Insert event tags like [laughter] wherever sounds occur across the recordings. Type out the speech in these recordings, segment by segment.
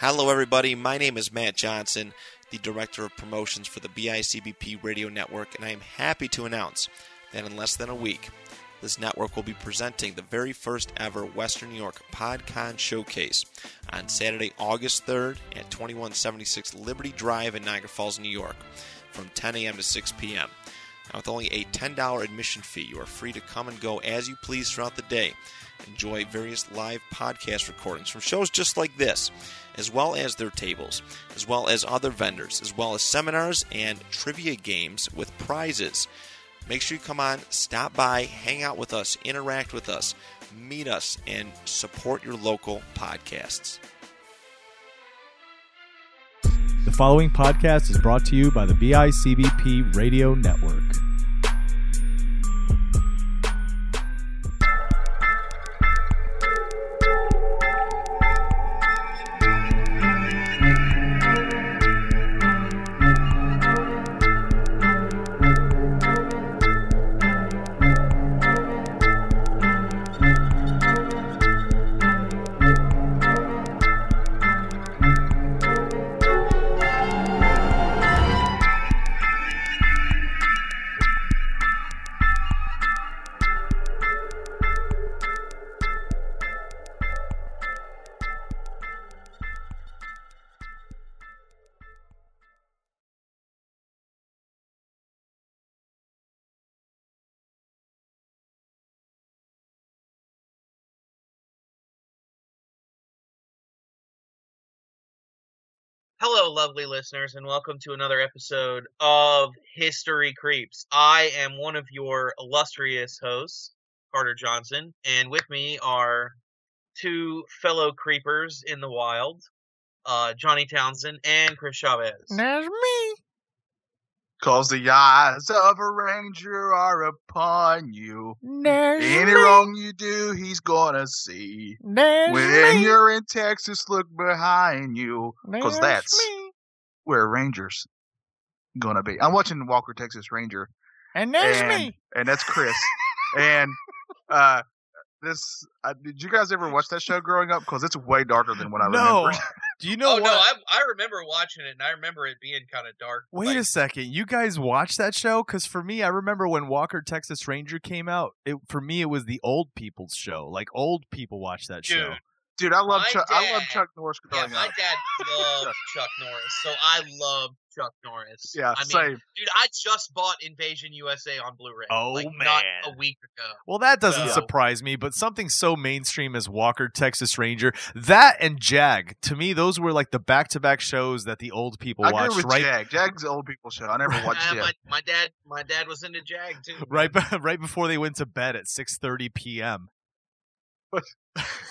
Hello, everybody. My name is Matt Johnson, the Director of Promotions for the BICBP Radio Network, and I am happy to announce that in less than a week, this network will be presenting the very first ever Western New York PodCon Showcase on Saturday, August 3rd at 2176 Liberty Drive in Niagara Falls, New York, from 10 a.m. to 6 p.m. Now, with only a $10 admission fee, you are free to come and go as you please throughout the day. Enjoy various live podcast recordings from shows just like this, as well as their tables, as well as other vendors, as well as seminars and trivia games with prizes. Make sure you come on, stop by, hang out with us, interact with us, meet us, and support your local podcasts. The following podcast is brought to you by the BICBP Radio Network. Hello, lovely listeners, and welcome to another episode of History Creeps. I am one of your illustrious hosts, Carter Johnson, and with me are two fellow creepers in the wild, uh, Johnny Townsend and Chris Chavez. That's me. Cause the eyes of a ranger are upon you. There's Any wrong you do, he's gonna see. There's When you're in Texas, look behind you. Cause that's where Rangers gonna be. I'm watching Walker Texas Ranger. And and, me. And that's Chris. [laughs] and uh this uh, did you guys ever watch that show growing up? Because it's way darker than what I No. remember. Do you [laughs] know oh what? no, I, I remember watching it, and I remember it being kind of dark. Wait like, a second. You guys watched that show? Because for me, I remember when Walker Texas Ranger came out. It for me, it was the old people's show. Like old people watch that show. Dude, Dude, I love My Chuck I love Chuck Norris yeah, my up. dad [laughs] loved Chuck Norris, so I love Chuck Norris. Yeah, I mean, same. Dude, I just bought Invasion USA on Blu-ray. Oh, like, Not man. a week ago. Well, that doesn't So- surprise me, but something so mainstream as Walker Texas Ranger, that and Jag, to me, those were like the back-to-back shows that the old people I watched with right Jag. Jag's an old people show. I never [laughs] watched Uh, Jag. my, my dad, my dad was into Jag too. right [laughs] right before they went to bed at 6:30 p.m.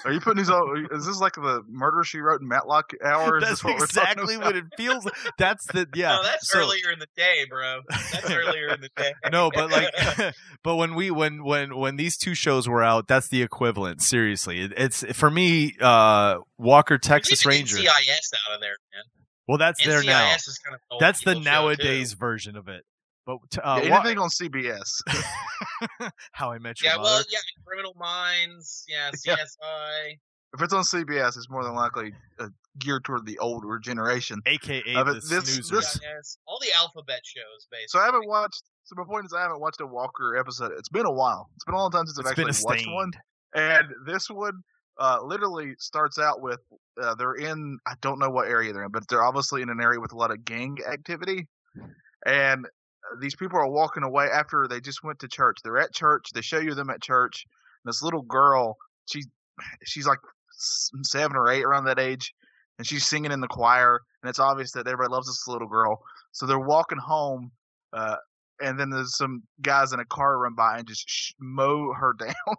Are you putting these on? Is this like the murder she wrote in Matlock hour? That's what exactly what it feels. like. That's the yeah. no, that's so- earlier in the day, bro. That's earlier in the day. [laughs] no, but like, [laughs] but when we when when when these two shows were out, that's the equivalent. Seriously, it, it's for me. uh Walker Texas need to get Ranger. CIS out of there, man. Well, that's there now. is kind of an That's the people too. nowadays version of it. But t- uh, Yeah, Wa- anything on CBS? [laughs] How I Met Your Yeah, Mother. well, yeah, Criminal Minds, yeah, [laughs] Yeah. CSI. if it's on CBS, it's more than likely uh, geared toward the older generation. AKA Uh, the this- snoozer. this- CIS, all the alphabet shows, basically. So I haven't watched. So my point is, I haven't watched a Walker episode. It's been a while. It's been a long time since I've It's been actually a watched one. And this one uh, literally starts out with uh, they're in I don't know what area they're in, but they're obviously in an area with a lot of gang activity. And these people are walking away after they just went to church. They're at church. They show you them at church. And this little girl, she she's like seven or eight around that age, and she's singing in the choir. And it's obvious that everybody loves this little girl. So they're walking home. Uh, and then there's some guys in a car run by and just sh- mow her [laughs] down.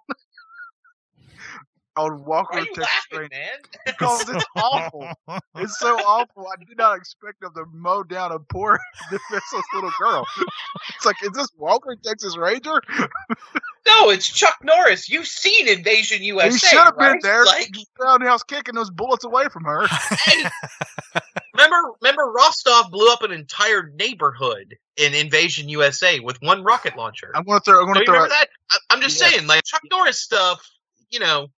On Walker Why are you Texas laughing, Ranger man? [laughs] because it's awful. It's so awful. I did not expect them to mow down a poor [laughs] defenseless little girl. It's like, is this Walker Texas Ranger? No, it's Chuck Norris. You've seen Invasion USA. he should have right? been there, Like, roundhouse kicking those bullets away from her. [laughs] remember, remember, Rostov blew up an entire neighborhood in Invasion USA with one rocket launcher. I'm gonna throw. I'm gonna throw. remember that? I, I'm just Yes. saying, like Chuck Norris stuff. You know,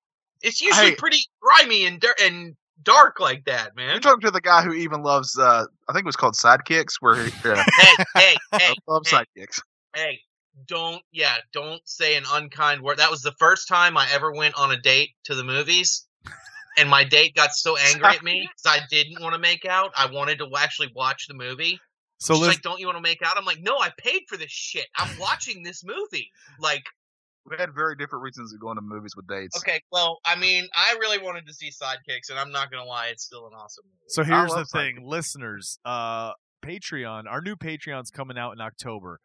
it's usually Hey. pretty grimy and and dark like that, man. You're talking to the guy who even loves. uh I think it was called Sidekicks, where he yeah, [laughs] hey, hey, hey, [laughs] love hey, sidekicks. hey! Don't, yeah, don't say an unkind word. That was the first time I ever went on a date to the movies, and my date got so angry at me because I didn't want to make out. I wanted to actually watch the movie. So She's like, "Don't you want to make out?" I'm like, "No, I paid for this shit. I'm watching this movie." Like, We had very different reasons of going to movies with dates. okay, well, I mean, I really wanted to see Sidekicks, and I'm not gonna lie, it's still an awesome movie. So here's the thing, Sidekicks. listeners. Uh, Patreon, our new Patreon's coming out in October.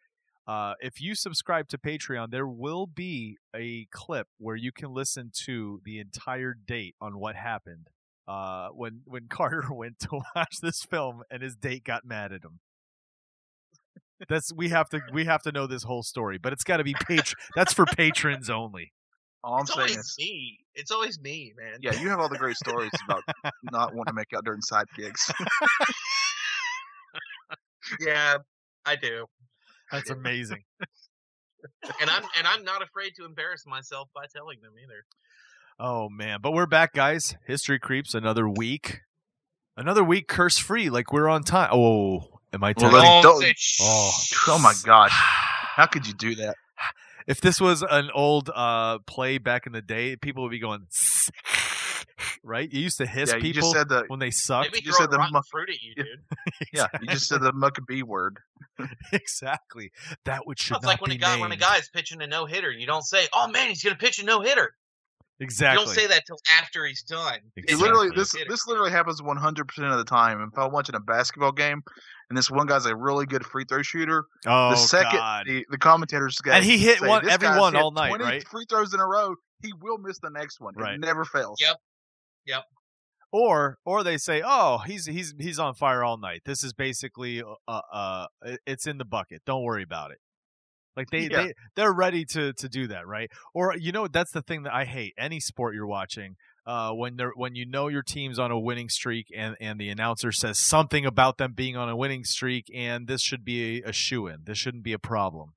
Uh, if you subscribe to Patreon, there will be a clip where you can listen to the entire date on what happened uh, when when [laughs] Carter went to [laughs] watch this film and his date got mad at him. That's we have to we have to know this whole story, but it's got to be patron. that's for patrons only. All I'm it's saying always is, me. It's always me, man. yeah, you have all the great stories about not wanting to make out during sidekicks. [laughs] yeah, I do, That's amazing. and I'm and I'm not afraid to embarrass myself by telling them either. Oh man, but we're back, guys. History creeps another week, another week curse free. Like we're on time. Oh, am I telling? Letty, don't- say shh. Oh. oh my gosh, how could you do that? [sighs] if this was an old uh play back in the day, people would be going, [laughs] right? You used to hiss Yeah, you people just said the when they sucked. Maybe you throw said the rotten mu- fruit at you, Yeah. dude. [laughs] yeah, you just said the Muckabee word. [laughs] exactly. That would should It's not like when be a guy when a named. guy's pitching a no hitter, you don't say, "Oh man, he's gonna pitch a no hitter." Exactly. You don't say that till after he's done. Exactly. Literally this this literally happens 100 percent of the time. If I'm watching a basketball game and this one guy's a really good free throw shooter, oh the second God. the, the commentators And he hit say, one- every one all night, 20 right? Free throws in a row, he will miss the next one. Right. It never fails. Yep. Yep. Or or they say, "Oh, he's he's he's on fire all night. This is basically uh uh it's in the bucket. Don't worry about it." Like they Yeah. they they're ready to to do that, right? Or you know that's the thing that I hate. Any sport you're watching, uh when they're when you know your team's on a winning streak and and the announcer says something about them being on a winning streak and this should be a, a shoe in. This shouldn't be a problem.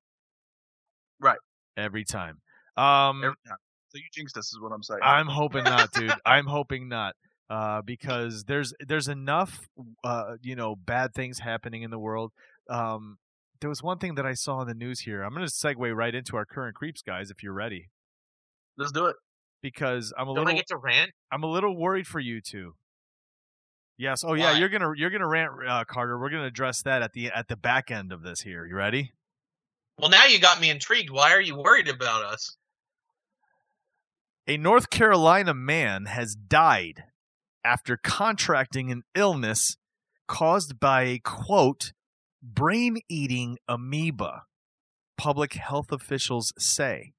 Right. Every time. Um Every time. So you jinxed us, is what I'm saying. I'm hoping not, dude. I'm hoping not. Uh, because there's there's enough uh, you know bad things happening in the world. Um, there was one thing that I saw in the news here. I'm going to segue right into our current creeps, guys, if you're ready, Let's do it. Because I'm a Don't I little get to rant? I'm a little worried for you two. Yes. Oh yeah, you're gonna you're gonna rant, uh, Carter. We're gonna address that at the at the back end of this here. You ready? Well, now you got me intrigued. Why are you worried about us? A North Carolina man has died after contracting an illness caused by a quote, brain eating amoeba, public health officials say.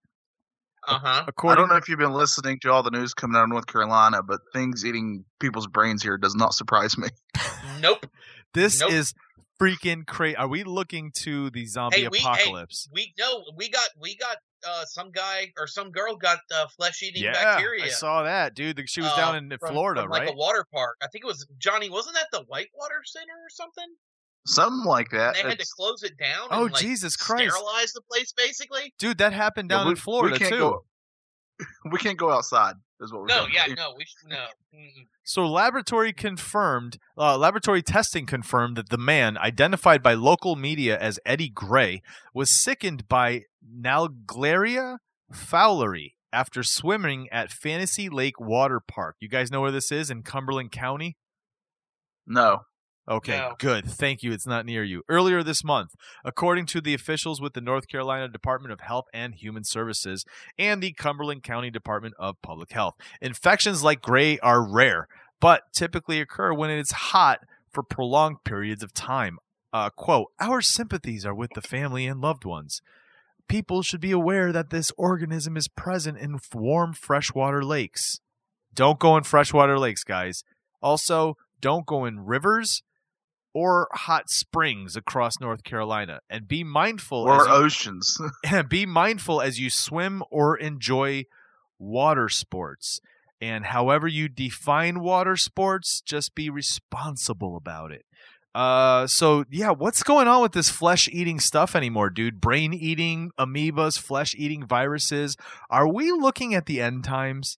Uh huh. I don't know if you've been listening to all the news coming out of North Carolina, but things eating people's brains here does not surprise me. Nope. this Nope. is freaking crazy. Are we looking to the zombie Hey, we- hey, apocalypse? We no. We got we got uh some guy or some girl got uh, flesh eating yeah, bacteria. I saw that, dude. She was uh, down in from- Florida, from, right? Like a water park. I think it was Johnny. Wasn't that the Whitewater Center or something? Something like that. And they had to close it down. Oh, and, like, Jesus Christ. Sterilize the place basically. dude, that happened yeah, down we- in Florida we can't too. Go, [laughs] we can't go outside. Is what we're No, saying. yeah, no, we should no. So laboratory confirmed, uh, laboratory testing confirmed that the man, identified by local media as Eddie Gray, was sickened by Naegleria fowleri after swimming at Fantasy Lake Water Park. You guys know where this is in Cumberland County? No. Okay, No. good. Thank you. It's not near you. Earlier this month, according to the officials with the North Carolina Department of Health and Human Services and the Cumberland County Department of Public Health, infections like gray are rare, but typically occur when it's hot for prolonged periods of time. Uh, quote, Our sympathies are with the family and loved ones. People should be aware that this organism is present in warm freshwater lakes. Don't go in freshwater lakes, guys. Also, don't go in rivers or hot springs across North Carolina, and be mindful Or you, oceans. [laughs] [laughs] be mindful as you swim or enjoy water sports. And however you define water sports, just be responsible about it. Uh, so yeah, what's going on with this flesh-eating stuff anymore, dude? Brain-eating amoebas, flesh-eating viruses. Are we looking at the end times?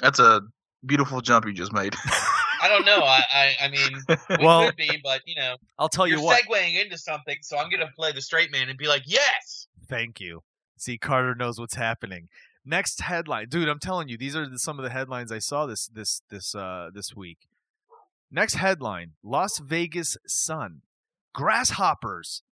That's a beautiful jump you just made. [laughs] I don't know. I I, I mean, [laughs] we Well- could be, but you know, I'll tell you what. segueing into something, so I'm gonna play the straight man and be like, yes. Thank you. See, Carter knows what's happening. Next headline, dude. I'm telling you, these are the, some of the headlines I saw this this this uh this week. Next headline: Las Vegas Sun. Grasshoppers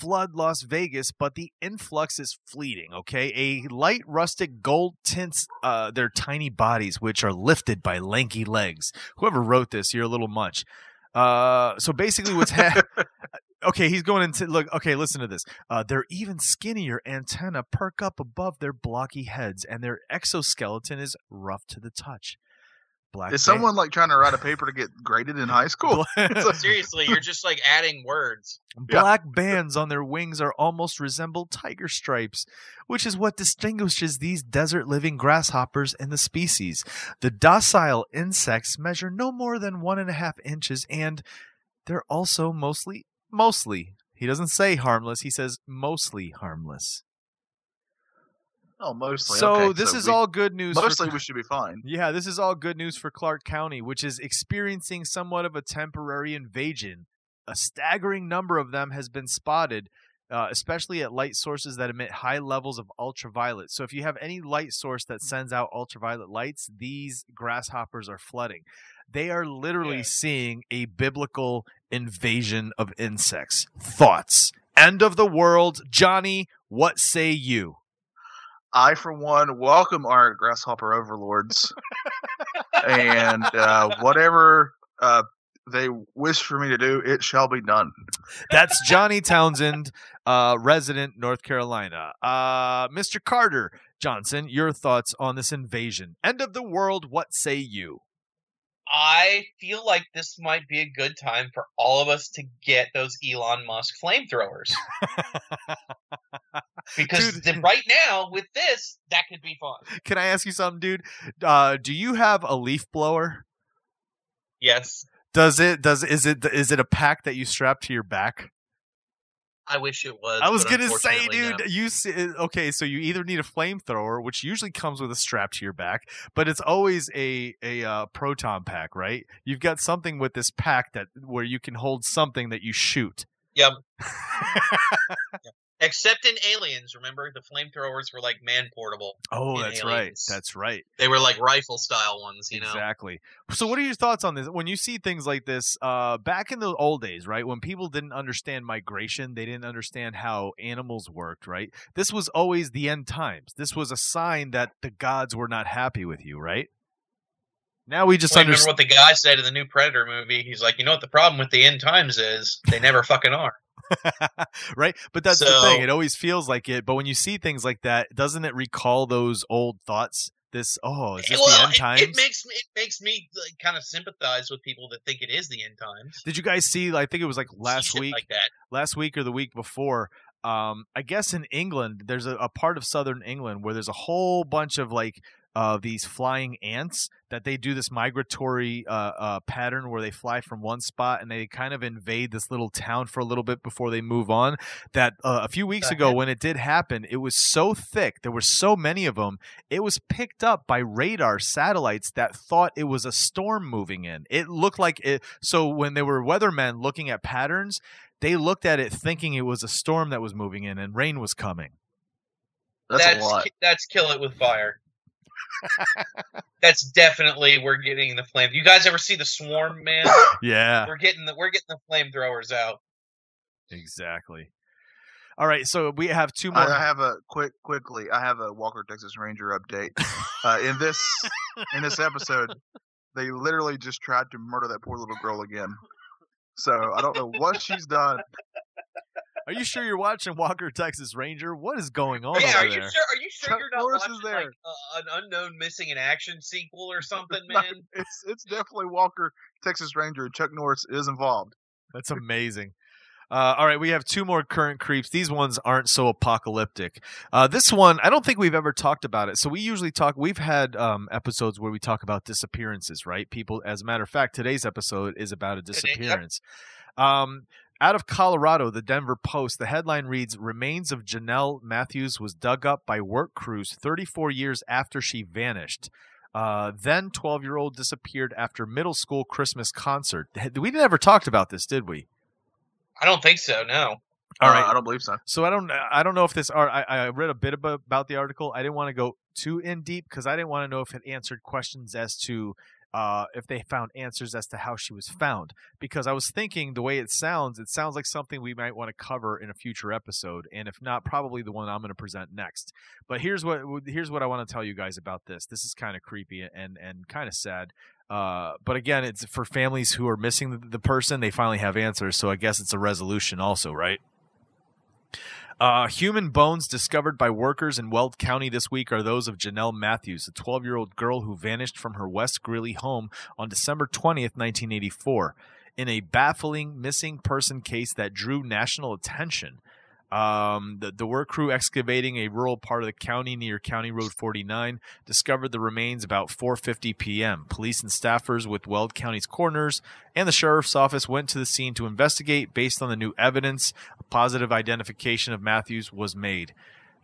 flood Las Vegas, but the influx is fleeting. Okay, a light rustic gold tints uh, their tiny bodies, which are lifted by lanky legs. Whoever wrote this, you're a little much. Uh, so basically, what's ha- [laughs] [laughs] okay? He's going into look. Okay, listen to this. Uh, their even skinnier antenna perk up above their blocky heads, and their exoskeleton is rough to the touch. Black Is someone like trying to write a paper to get graded in high school? [laughs] [laughs] Seriously, you're just like adding words. Black bands on their wings are almost resemble tiger stripes, which is what distinguishes these desert living grasshoppers in the species. The docile insects measure no more than one and a half inches, and they're also mostly, mostly, he doesn't say harmless, he says mostly harmless. Oh, mostly. so okay, this is we- all good news. Mostly, Cl- we should be fine. yeah, this is all good news for Clark County, which is experiencing somewhat of a temporary invasion. A staggering number of them has been spotted, uh, especially at light sources that emit high levels of ultraviolet. So, if you have any light source that sends out ultraviolet lights, these grasshoppers are flooding. They are literally Yeah. seeing a biblical invasion of insects. Thoughts? End of the world. Johnny, what say you? I, for one, welcome our grasshopper overlords, and uh, whatever uh, they wish for me to do, it shall be done. That's Johnny Townsend, uh, resident North Carolina. Uh, Mr. Carter Johnson, your thoughts on this invasion? End of the world. What say you? I feel like this might be a good time for all of us to get those Elon Musk flamethrowers. [laughs] because Dude. the- right now with this, that could be fun. Can I ask you something, dude? Uh, do you have a leaf blower? Yes, Does it? Does is it? Is it a pack that you strap to your back? I wish it was. I was gonna say, dude, no. you see, okay, so you either need a flamethrower, which usually comes with a strap to your back, but it's always a a uh, proton pack, right? You've got something with this pack that where you can hold something that you shoot. Yep. [laughs] Except in Aliens, remember the flamethrowers were like man portable. oh, that's right. That's right. They were like rifle style ones, you know. Exactly. So, what are your thoughts on this? When you see things like this, uh, back in the old days, right, when people didn't understand migration, they didn't understand how animals worked, right? This was always the end times. This was a sign that the gods were not happy with you, right? Now we just remember understand. what the guy said in the new Predator movie? He's like, you know what the problem with the end times is? They never fucking are. [laughs] right? But that's the thing. It always feels like it. But when you see things like that, doesn't it recall those old thoughts? This, oh, is this the end it- times? It, makes me it makes me like, kind of sympathize with people that think it is the end times. Did you guys see? I think it was like last week. like that. last week or the week before um i guess in england there's a, a part of southern england where there's a whole bunch of like uh these flying ants that they do this migratory uh, uh pattern where they fly from one spot and they kind of invade this little town for a little bit before they move on that uh, a few weeks ago when it did happen it was so thick there were so many of them it was picked up by radar satellites that thought it was a storm moving in it looked like it so when they were weathermen looking at patterns they looked at it thinking it was a storm that was moving in and rain was coming. That's, that's a lot. ki- that's kill it with fire. That's definitely we're getting the flame. You guys ever see the swarm, man? [coughs] Yeah, we're getting the we're getting the flamethrowers out. exactly. All right, so we have two more. I I have a quick, quickly. I have a Walker Texas Ranger update. Uh, in this, in this episode, they literally just tried to murder that poor little girl again. So I don't know what she's done. Are you sure you're watching Walker Texas Ranger? What is going on yeah, are you there? sure? Are you sure Chuck you're not Norris watching like uh, an unknown missing in action sequel or [laughs] something, No, man? It's it's definitely Walker Texas Ranger. and Chuck Norris is involved. That's amazing. Uh, all right, we have two more current creeps. These ones aren't so apocalyptic. Uh, this one, I don't think we've ever talked about it. So we usually talk. We've had um, episodes where we talk about disappearances, right? People, as a matter of fact, today's episode is about a disappearance. Um, out of Colorado, the Denver Post, the headline reads: "Remains of Janelle Matthews was dug up by work crews 34 years after she vanished." Uh, then 12 year old disappeared after middle school Christmas concert. We never talked about this, did we? I don't think so. No. All All right, right. I don't believe so. So I don't I don't know if this ar- I, I read a bit about, about the article. I didn't want to go too in deep because I didn't want to know if it answered questions as to uh, if they found answers as to how she was found. Because I was thinking the way it sounds, it sounds like something we might want to cover in a future episode, and if not, probably the one I'm going to present next. But here's what here's what I want to tell you guys about this. This is kind of creepy and and kind of sad. Uh, but again, it's for families who are missing the, the person. They finally have answers, so I guess it's a resolution, also, right? Uh, human bones discovered by workers in Weld County this week are those of Janelle Matthews, a 12 year old girl who vanished from her West Greeley home on December 20th, 1984, in a baffling missing person case that drew national attention. Um, the, the work crew excavating a rural part of the county near County Road 49 discovered the remains about 4:50 p.m. Police and staffers with Weld County's coroners and the sheriff's office went to the scene to investigate. Based on the new evidence, a positive identification of Matthews was made.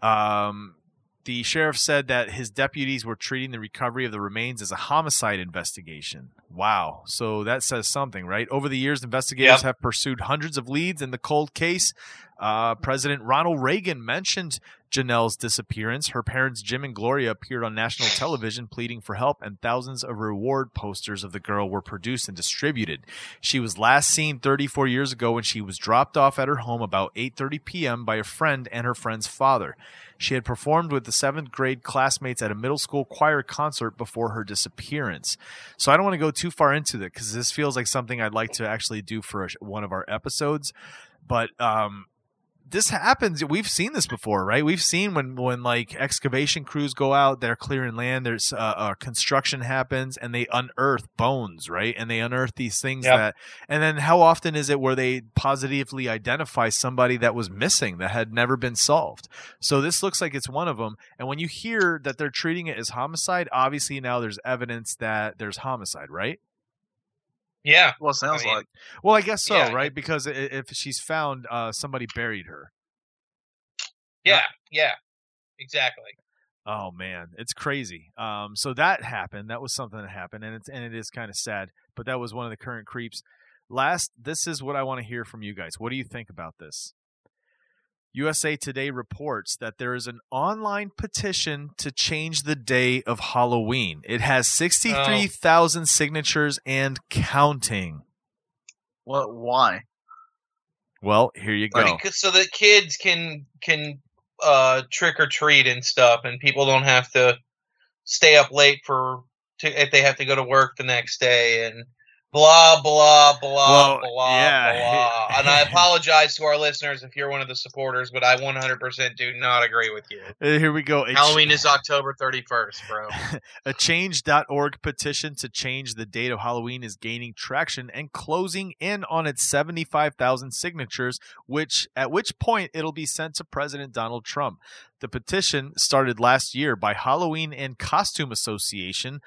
Um, the sheriff said that his deputies were treating the recovery of the remains as a homicide investigation. Wow. So that says something, right? Over the years, investigators Yep. have pursued hundreds of leads in the cold case. Uh, President Ronald Reagan mentioned Janelle's disappearance. Her parents, Jim and Gloria, appeared on national television pleading for help, and thousands of reward posters of the girl were produced and distributed. She was last seen 34 years ago when she was dropped off at her home about 8:30 p.m. by a friend and her friend's father. She had performed with the seventh grade classmates at a middle school choir concert before her disappearance. So I don't want to go too far into it because this feels like something I'd like to actually do for one of our episodes. But um, this happens. We've seen this before, right? We've seen when when like excavation crews go out, they're clearing land. There's uh, uh, construction happens, and they unearth bones, right? And they unearth these things Yep. that. And then how often is it where they positively identify somebody that was missing that had never been solved? So this looks like it's one of them. And when you hear that they're treating it as homicide, obviously now there's evidence that there's homicide, right? Yeah. Well, it sounds I mean- like. Well, I guess so, Yeah. right? Because if she's found, uh, somebody buried her. Yeah. Yeah. Exactly. Oh man, it's crazy. Um, so that happened. That was something that happened, and it's and it is kind of sad. But that was one of the current creeps. Last, this is what I want to hear from you guys. What do you think about this? USA Today reports that there is an online petition to change the day of Halloween. It has 63,000 signatures and counting. What? Why? Well, here you go. So that kids can can uh trick or treat and stuff, and people don't have to stay up late for to if they have to go to work the next day and blah blah blah Well, blah yeah. blah. [laughs] and I apologize to our listeners if you're one of the supporters, but I 100% do not agree with you. Uh, Here we go. Halloween is October 31st, bro. [laughs] A change.org petition to change the date of Halloween is gaining traction and closing in on its 75,000 signatures, which at which point it'll be sent to President Donald Trump. The petition started last year by Halloween and Costume Association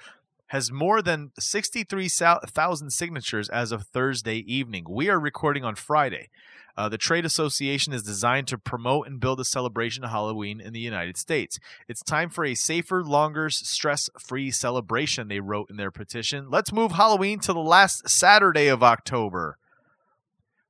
has more than 63,000 signatures as of Thursday evening. We are recording on Friday. Uh, the trade association is designed to promote and build a celebration of Halloween in the United States. It's time for a safer, longer, stress free celebration, they wrote in their petition. Let's move Halloween to the last Saturday of October.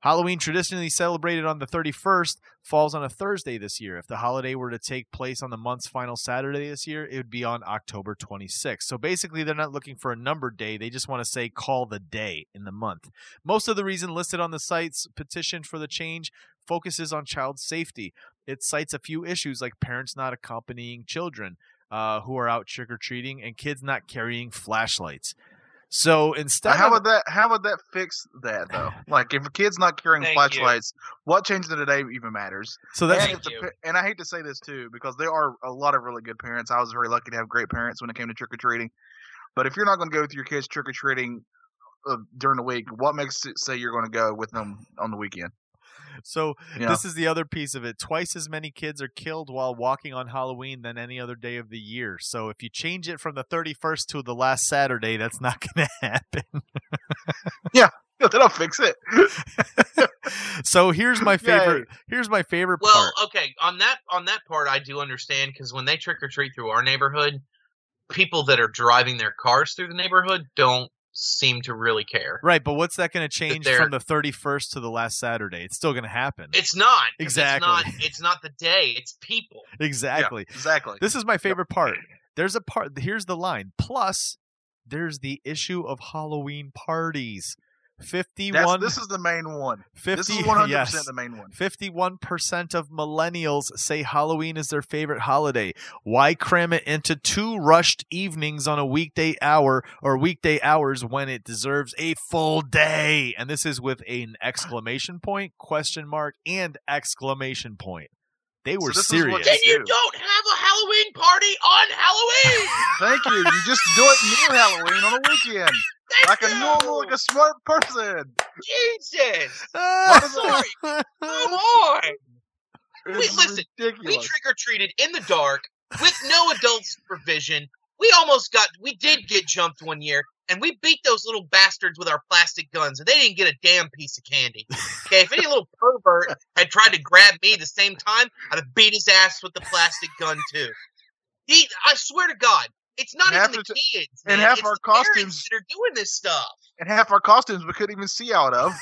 Halloween, traditionally celebrated on the 31st, falls on a Thursday this year. If the holiday were to take place on the month's final Saturday this year, it would be on October 26th. So basically, they're not looking for a numbered day. They just want to say call the day in the month. Most of the reason listed on the site's petition for the change focuses on child safety. It cites a few issues like parents not accompanying children uh, who are out trick or treating and kids not carrying flashlights. So instead, how of, would that? How would that fix that though? [laughs] Like, if a kid's not carrying Thank flashlights, what change of the day even matters? so that's and, the and I hate to say this too, because there are a lot of really good parents. I was very lucky to have great parents when it came to trick or treating. But if you're not going to go with your kids trick or treating uh, during the week, what makes it say you're going to go with them on the weekend? So You know? this is the other piece of it. Twice as many kids are killed while walking on Halloween than any other day of the year. So if you change it from the 31st to the last Saturday, that's not [laughs] going to happen. Yeah, that'll fix it. [laughs] so here's my Yay. favorite. Here's my favorite Well, part. okay, on that on that part I do understand because when they trick or treat through our neighborhood, people that are driving their cars through the neighborhood don't seem to really care. Right, but what's that going to change from the 31st to the last Saturday? It's still going to happen. It's not. Exactly. It's not, it's not the day. It's people. [laughs] exactly. Yeah, exactly. This is my favorite part. There's a part. Here's the line. Plus, there's the issue of Halloween parties. That's, Fifty-one. this is the main one. 50, This is 100% [laughs] yes. the main one. 51% of millennials say Halloween is their favorite holiday. Why cram it into two rushed evenings on a weekday hour or weekday hours when it deserves a full day? And this is with an exclamation point, question mark, and exclamation point. They were this is what serious. they Then you do. don't have a Halloween party on Halloween. [laughs] Thank you. You just do it near Halloween on a weekend, Thank like a normal, like a smart person. Jesus. [laughs] Ah! Sorry. Come on. It's listen, We ridiculous. trick or treated in the dark with no adult supervision. We almost got, we did get jumped one year, and we beat those little bastards with our plastic guns, and they didn't get a damn piece of candy. Okay, if any little [laughs] pervert had tried to grab me the same time, I'd have beat his ass with the plastic gun too. He, I swear to God, it's not And even the the kids. and man. half It's our costumes- that are doing this stuff. and half our costumes we couldn't even see out of.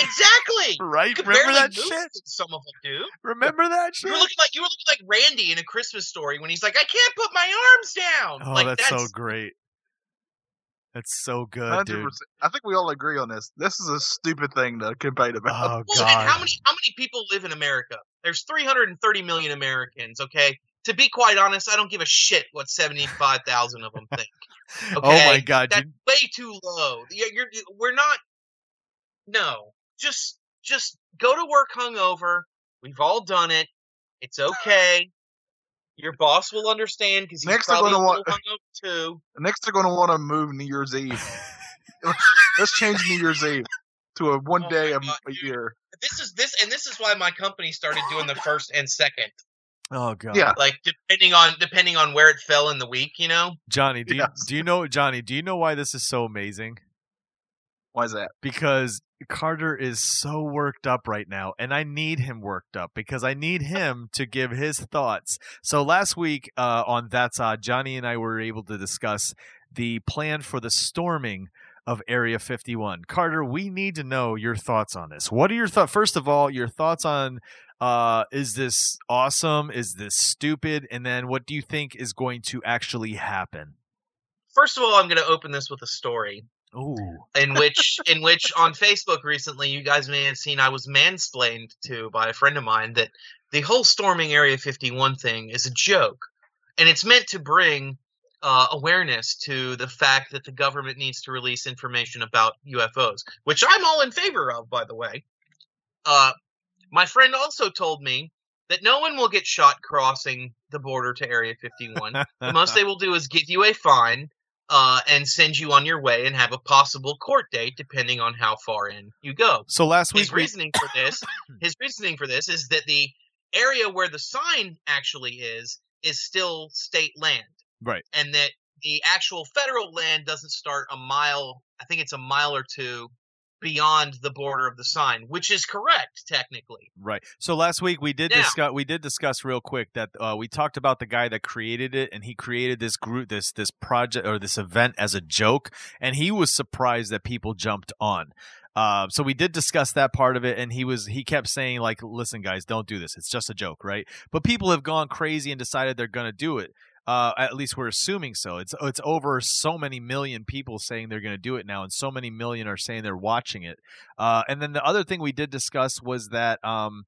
Exactly. [laughs] right? Remember that shit? Some of them do. Remember that shit? You were looking like you were looking like Randy in a Christmas story when he's like, "I can't put my arms down." Oh, like that's, so great. That's so good, Hundred dude. I think we all agree on this. This is a stupid thing to complain about. Oh Well, and how many how many people live in America? There's 330 million Americans. Okay, to be quite honest, I don't give a shit what 75,000 of them think. [laughs] Oh my god. That's You, way too low. You're, you're, we're not. No, just just go to work hungover. We've all done it. It's okay. Your boss will understand because he's Next they're probably gonna little want- too. [laughs] Next, they're going to want to move New Year's Eve. [laughs] Let's change New Year's Eve to a one Oh day my a, a year. This is this, and this is why my company started doing the first and second, oh god. Yeah. like depending on depending on where it fell in the week. You know, Johnny, do you, do you know Johnny, do you know why this is so amazing? Why is that? Because Carter is so worked up right now and I need him worked up because I need him to give his thoughts. So last week uh, on That's Odd, Johnny and I were able to discuss the plan for the storming of Area 51. Carter, we need to know your thoughts on this. What are your thoughts? First of all, your thoughts on uh, is this awesome? Is this stupid? And then what do you think is going to actually happen? first of all, I'm going to open this with a story Ooh. in which in which on Facebook recently, you guys may have seen I was mansplained to by a friend of mine that the whole storming Area 51 thing is a joke, and it's meant to bring. Uh, awareness to the fact that the government needs to release information about UFOs, which I'm all in favor of, by the way. Uh, my friend also told me that no one will get shot crossing the border to Area 51. the most they [laughs] will do is give you a fine uh, and send you on your way and have a possible court date depending on how far in you go. So last His week we reasoning for this, [coughs] his reasoning for this is that the area where the sign actually is is still state land, right. and that the actual federal land doesn't start a mile. I think it's a mile or two beyond the border of the sign, which is correct technically. Right. So last week we did Now- discuss we did discuss real quick that uh, we talked about the guy that created it and he created this group this this project or this event as a joke and he was surprised that people jumped on. Uh, so we did discuss that part of it, and he was he kept saying like, "Listen, guys, don't do this. It's just a joke, right?" But people have gone crazy and decided they're going to do it. Uh, at least we're assuming so. It's it's over so many million people saying they're going to do it now, and so many million are saying they're watching it. Uh, and then the other thing we did discuss was that um,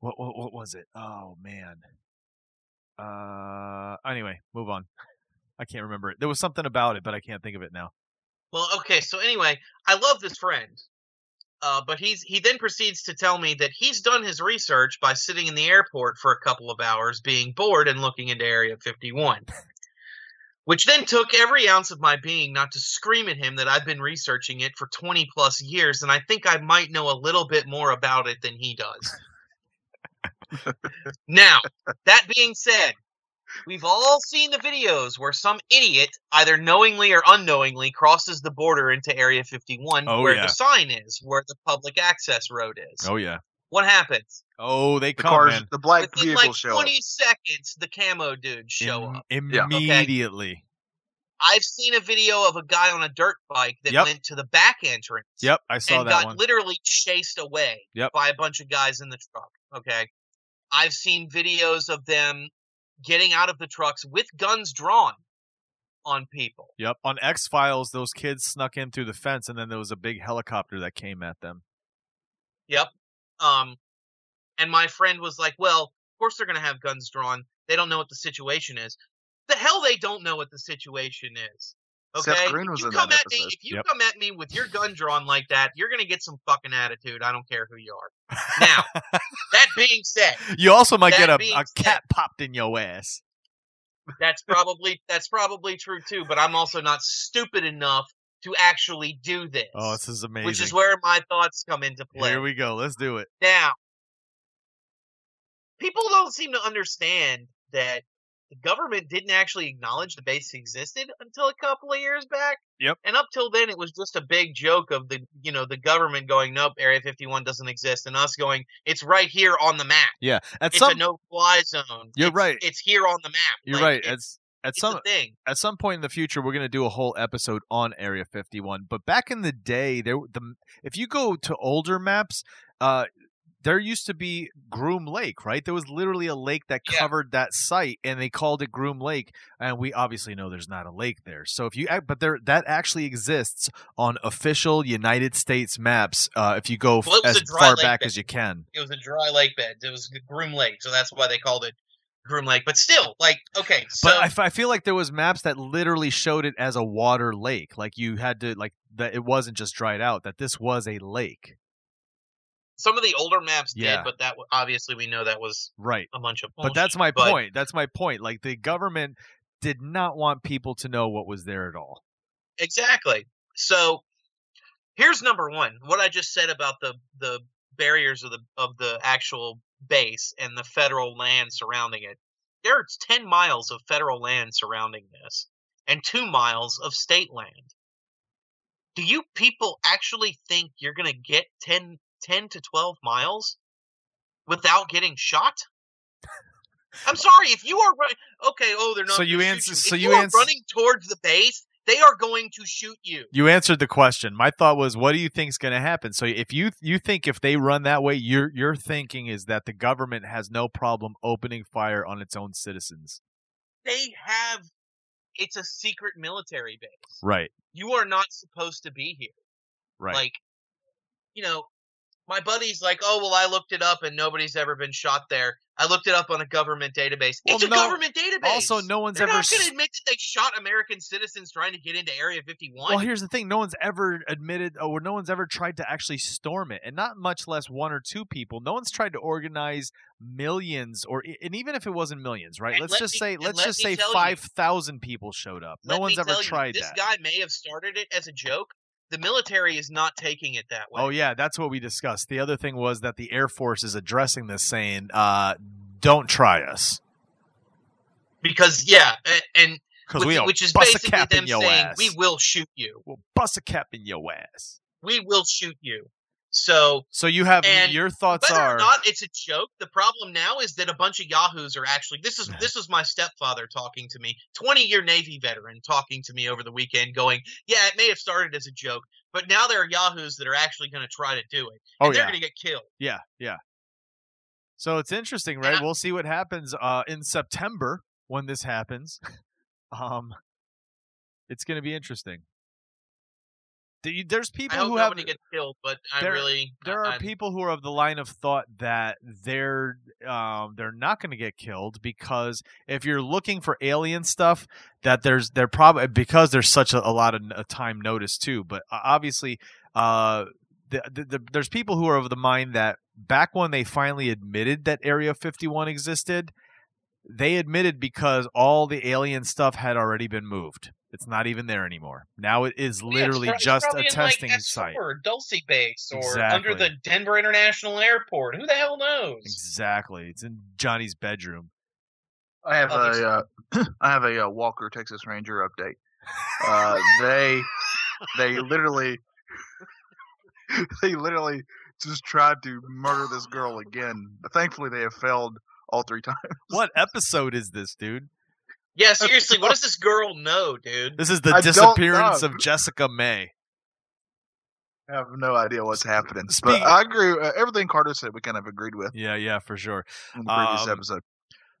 what what, what was it? Oh man. Uh, anyway, move on. I can't remember it. There was something about it, but I can't think of it now. Well, okay. So anyway, I love this friend, uh, but he's he then proceeds to tell me that he's done his research by sitting in the airport for a couple of hours, being bored and looking into Area 51. Which then took every ounce of my being not to scream at him that I've been researching it for 20 plus years, and I think I might know a little bit more about it than he does. [laughs] now, that being said, We've all seen the videos where some idiot, either knowingly or unknowingly, crosses the border into Area 51 Oh, where yeah. the sign is, where the public access road is. Oh yeah. What happens? Oh, they The come, cars, man. the black Within vehicles like show 20 up. seconds, the camo dudes show Im- up. immediately. I've seen a video of a guy on a dirt bike that Yep. went to the back entrance Yep, I saw and that got one. literally chased away Yep. by a bunch of guys in the truck. Okay. I've seen videos of them getting out of the trucks with guns drawn on people. Yep. On X Files, those kids snuck in through the fence, and then there was a big helicopter that came at them. Yep. Um, and my friend was like, "Well, of course they're going to have guns drawn. They don't know what the situation is. The hell they don't know what the situation is." Okay. Seth Green If was you in come that at me, if you Yep. come at me with your gun drawn like that, you're going to get some fucking attitude. I don't care who you are. Now, [laughs] that being said, You also might get a, being a said- cat popped in your ass. that's probably that's probably true too. But I'm also not stupid enough to actually do this. Oh, this is amazing. which is where my thoughts come into play. Here we go. Let's do it. Now, people don't seem to understand that the government didn't actually acknowledge the base existed until a couple of years back. Yep. And up till then, it was just a big joke of the, you know, the government going, "Nope, Area 51 doesn't exist," and us going, "It's right here on the map. Yeah. At It's some a no-fly zone. You're It's- right. It's here on the map. You're Like, right. It's, At at some thing. at some point in the future we're going to do a whole episode on area 51 but back in the day there the if you go to older maps uh there used to be Groom Lake, right? There was literally a lake that Yeah. covered that site, and they called it Groom Lake. And we obviously know there's not a lake there. So if you, but there that actually exists on official United States maps. Uh, if you go Well, as far back bed. as you can. It was a dry lake bed. It was Groom Lake, so that's why they called it Groom Lake. But still, like, okay, so But I, f- I feel like there was maps that literally showed it as a water lake. Like you had to like that it wasn't just dried out. That this was a lake. Some of the older maps Yeah. did, but that obviously we know that was Right. a bunch of. Points. But that's my But- point. That's my point. Like the government did not want people to know what was there at all. Exactly. So here's number one. What I just said about the the barriers of the of the actual base and the federal land surrounding it. There's ten miles of federal land surrounding this, and two miles of state land. Do you people actually think you're gonna get 10, 10 to twelve miles without getting shot? I'm sorry if you are running. Okay, oh, they're not. So you answer- so you you, are running towards the base, they are going to shoot you. You answered the question. My thought was, what do you think is going to happen? So if you you think if they run that way, your your thinking is that the government has no problem opening fire on its own citizens. They have. It's a secret military base. Right. You are not supposed to be here. Right. Like, you know, my buddy's like, oh well, I looked it up and nobody's ever been shot there. I looked it up on a government database. Well, it's a no- government database. also, no one's They're ever. not going to admit that they shot American citizens trying to get into Area 51. Well, here's the thing: no one's ever admitted, or no one's ever tried to actually storm it, and not much less one or two people. No one's tried to organize millions, or and even if it wasn't millions, right? Let's let just me- say, let's let just say five thousand people showed up. No one's ever you, tried this that. guy may have started it as a joke. The military is not taking it that way. Oh yeah, that's what we discussed. The other thing was that the Air Force is addressing this, saying, uh, "Don't try us, Because yeah, and because which, we'll which is basically them saying ass. we will shoot you. We'll bust a cap in your ass." We will shoot you. So So you have And your thoughts whether are or not it's a joke, the problem now is that a bunch of yahoos are actually. This is this is my stepfather talking to me, twenty year Navy veteran talking to me over the weekend, going, "Yeah, it may have started as a joke, but now there are yahoos that are actually going to try to do it, and oh they're yeah, going to get killed." yeah, yeah. So it's interesting, right? I- we'll see what happens uh, in September when this happens. [laughs] um, it's going to be interesting. There's people who have nobody gets killed, but I there- really there are I, people who are of the line of thought that they're um, they're not going to get killed because if you're looking for alien stuff, that there's they're probably because there's such a, a lot of a time notice too. But uh, obviously, uh, the, the, the, there's people who are of the mind that back when they finally admitted that Area 51 existed, they admitted because all the alien stuff had already been moved. It's not even there anymore. Now it is literally prob- it's just probably a in, testing S4 site. or Dulce Base, or under the Denver International Airport. Who the hell knows? Exactly. It's in Johnny's bedroom. I have Others- a uh, [clears throat] I have a uh, Walker Texas Ranger update. Uh, they they [laughs] literally [laughs] they literally just tried to murder this girl again. But thankfully, they have failed all three [laughs] times. What episode is this, dude? Yeah, [laughs] seriously, what does this girl know, dude? This is the I disappearance of Jessica May. I have no idea what's happening. Speak- but I agree. Uh, everything Carter said, we kind of agreed with Yeah, yeah, for sure. in the previous Um, episode.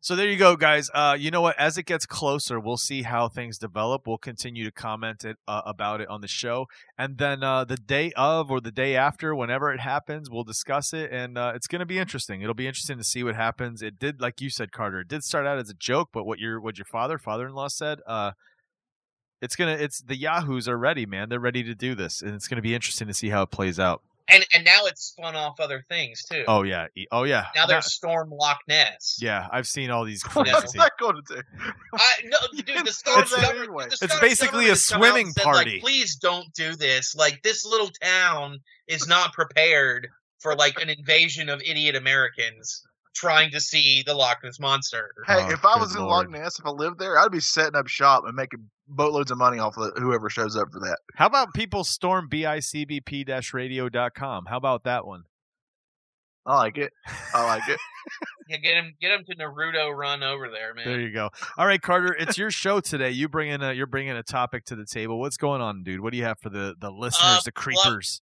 So there you go, guys. Uh, you know what? As it gets closer, we'll see how things develop. We'll continue to comment it uh, about it on the show, and then uh, the day of or the day after, whenever it happens, we'll discuss it, and uh, it's going to be interesting. It'll be interesting to see what happens. It did, like you said, Carter. It did start out as a joke, but what your what your father, father-in-law said, uh, it's gonna. It's the Yahoos are ready, man. They're ready to do this, and it's going to be interesting to see how it plays out. And and now it's spun off other things too. Oh yeah, oh yeah. now Not- there's Storm Loch Ness. yeah. I've seen all these [laughs] What's crazy. that going to do? I no, [laughs] dude. The It's- it's- government, anyway. the It's basically a has come swimming said, party. Like, Please don't do this. Like this little town is not prepared for like an invasion of idiot Americans trying to see the Loch Ness monster. Hey, Oh, if I good was in lord. Loch Ness, if I lived there, I'd be setting up shop and making boatloads of money off of whoever shows up for that. How about people storm bicbp-radio.com? How about that one? I like it. I like it. [laughs] Yeah, get him, get him to Naruto run over there, man. There you go. All right, Carter, it's your show today. You bring in a you're bringing a topic to the table. What's going on, dude? What do you have for the the uh, listeners, the well, creepers?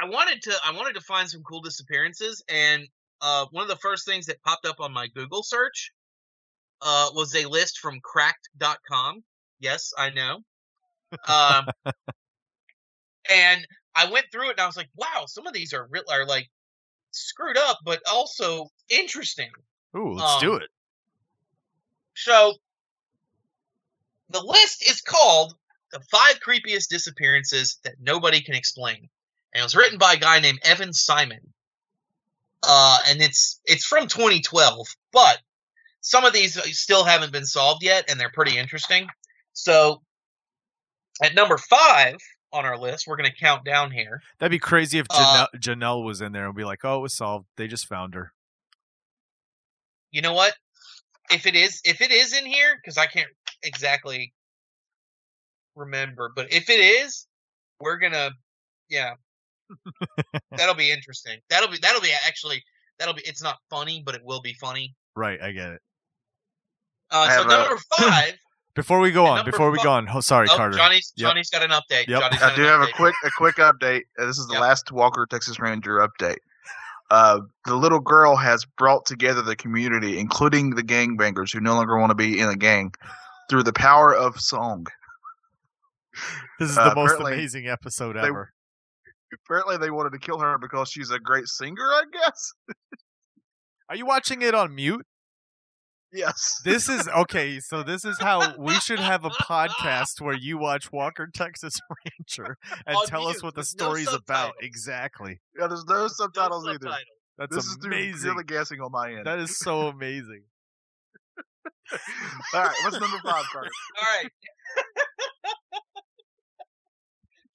I wanted to I wanted to find some cool disappearances, and uh, one of the first things that popped up on my Google search uh, was a list from Cracked.com. Yes, I know. Um, and I went through it, and I was like, "Wow, some of these are are like screwed up, but also interesting." Ooh, let's do um, it. So the list is called the five creepiest disappearances that nobody can explain. And it was written by a guy named Evan Simon. Uh, and it's it's from 2012, but some of these still haven't been solved yet, and they're pretty interesting. So at number five on our list, we're going to count down here. That'd be crazy if uh, Janelle, Janelle was in there and be like, "Oh, it was solved. They just found her." You know what? If it is, if it is in here, because I can't exactly remember, but if it is, we're gonna, yeah, that'll be interesting. That'll be that'll be actually that'll be. It's not funny, but it will be funny. Right, I get it. Uh, I so have a- number five. [laughs] Before we go on, number before we fi- go on, oh, sorry, oh, Carter. Johnny's Yep. Johnny's got an update. Yep. Johnny's I got do an have a quick a quick update. Uh, This is the Yep. last Walker Texas Ranger update. Uh, the little girl has brought together the community, including the gangbangers who no longer want to be in a gang, through the power of song. This is uh, the most amazing episode they- ever. Apparently, they wanted to kill her because she's a great singer. I guess. Are you watching it on mute? Yes. This is [laughs] okay. So this is how we should have a podcast where you watch Walker Texas [laughs] Ranger and On tell us what the with no story's about. Exactly. Yeah, there's no No subtitles either. subtitle. That's This is through amazing. purely guessing on my end. That is so amazing. All right, what's number five, Carter? [laughs] All right.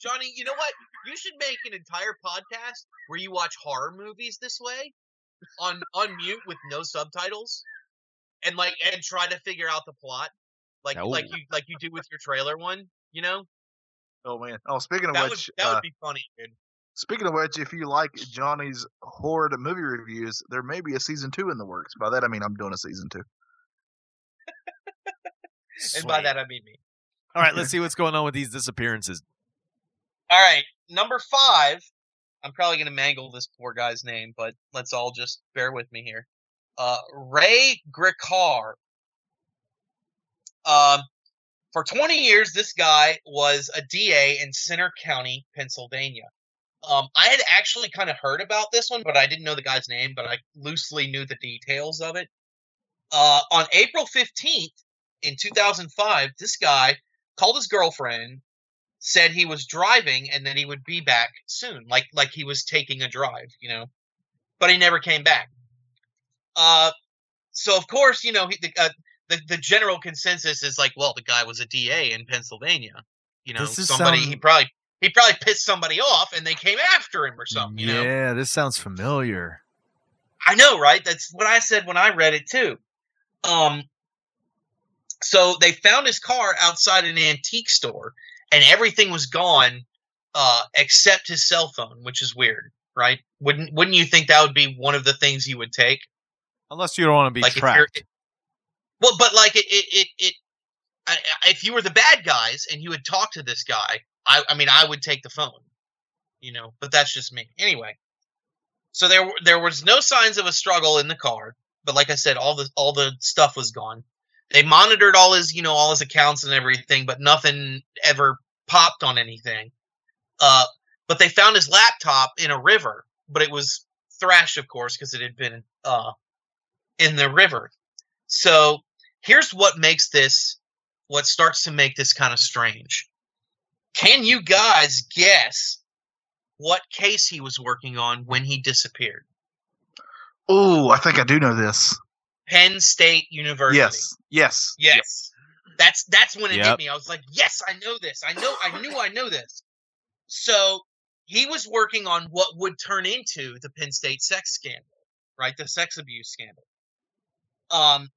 Johnny, you know what? You should make an entire podcast where you watch horror movies this way on on mute with no subtitles and like and try to figure out the plot. Like like Oh. you like you do with your trailer one, you know? Oh man. Oh, speaking of That would which, that uh, would be funny, dude. speaking of which, if you like Johnny's horror movie reviews, there may be a season two in the works. By that I mean I'm doing a season two. And by that I mean me. All right, let's [laughs] see what's going on with these disappearances. All right, number five. I'm probably gonna mangle this poor guy's name, but let's all just bear with me here. Uh, Ray Gricar. Um, for 20 years, this guy was a DA in Centre County, Pennsylvania. Um, I had actually kind of heard about this one, but I didn't know the guy's name, but I loosely knew the details of it. Uh, on April 15th in 2005, this guy called his girlfriend said he was driving and then he would be back soon, like like he was taking a drive, you know. But he never came back. Uh, so of course, you know, he, the, uh, the the general consensus is like, well, the guy was a DA in Pennsylvania. You know, somebody some- he probably he probably pissed somebody off and they came after him or something. You know, yeah, this sounds familiar. I know, right? That's what I said when I read it too. Um, so they found his car outside an antique store, and everything was gone uh, except his cell phone, which is weird, right? Wouldn't Wouldn't you think that would be one of the things you would take? Unless you don't want to be like tracked. if you're Well, but like it, it, it, it I- if you were the bad guys and you would talk to this guy, I, I mean, I would take the phone, you know. But that's just me. Anyway, so there, there was no signs of a struggle in the car, but like I said, all the, all the stuff was gone. They monitored all his, you know, all his accounts and everything, but nothing ever popped on anything. Uh, but they found his laptop in a river, but it was thrashed, of course, because it had been uh in the river. So here's what makes this what starts to make this kind of strange. Can you guys guess what case he was working on when he disappeared? Oh, I think I do know this. Penn State University. Yes, yes. Yes. That's that's when it hit me. I was like, "Yes, I know this. I know I knew I know this." So, he was working on what would turn into the Penn State sex scandal, right? The sex abuse scandal. Um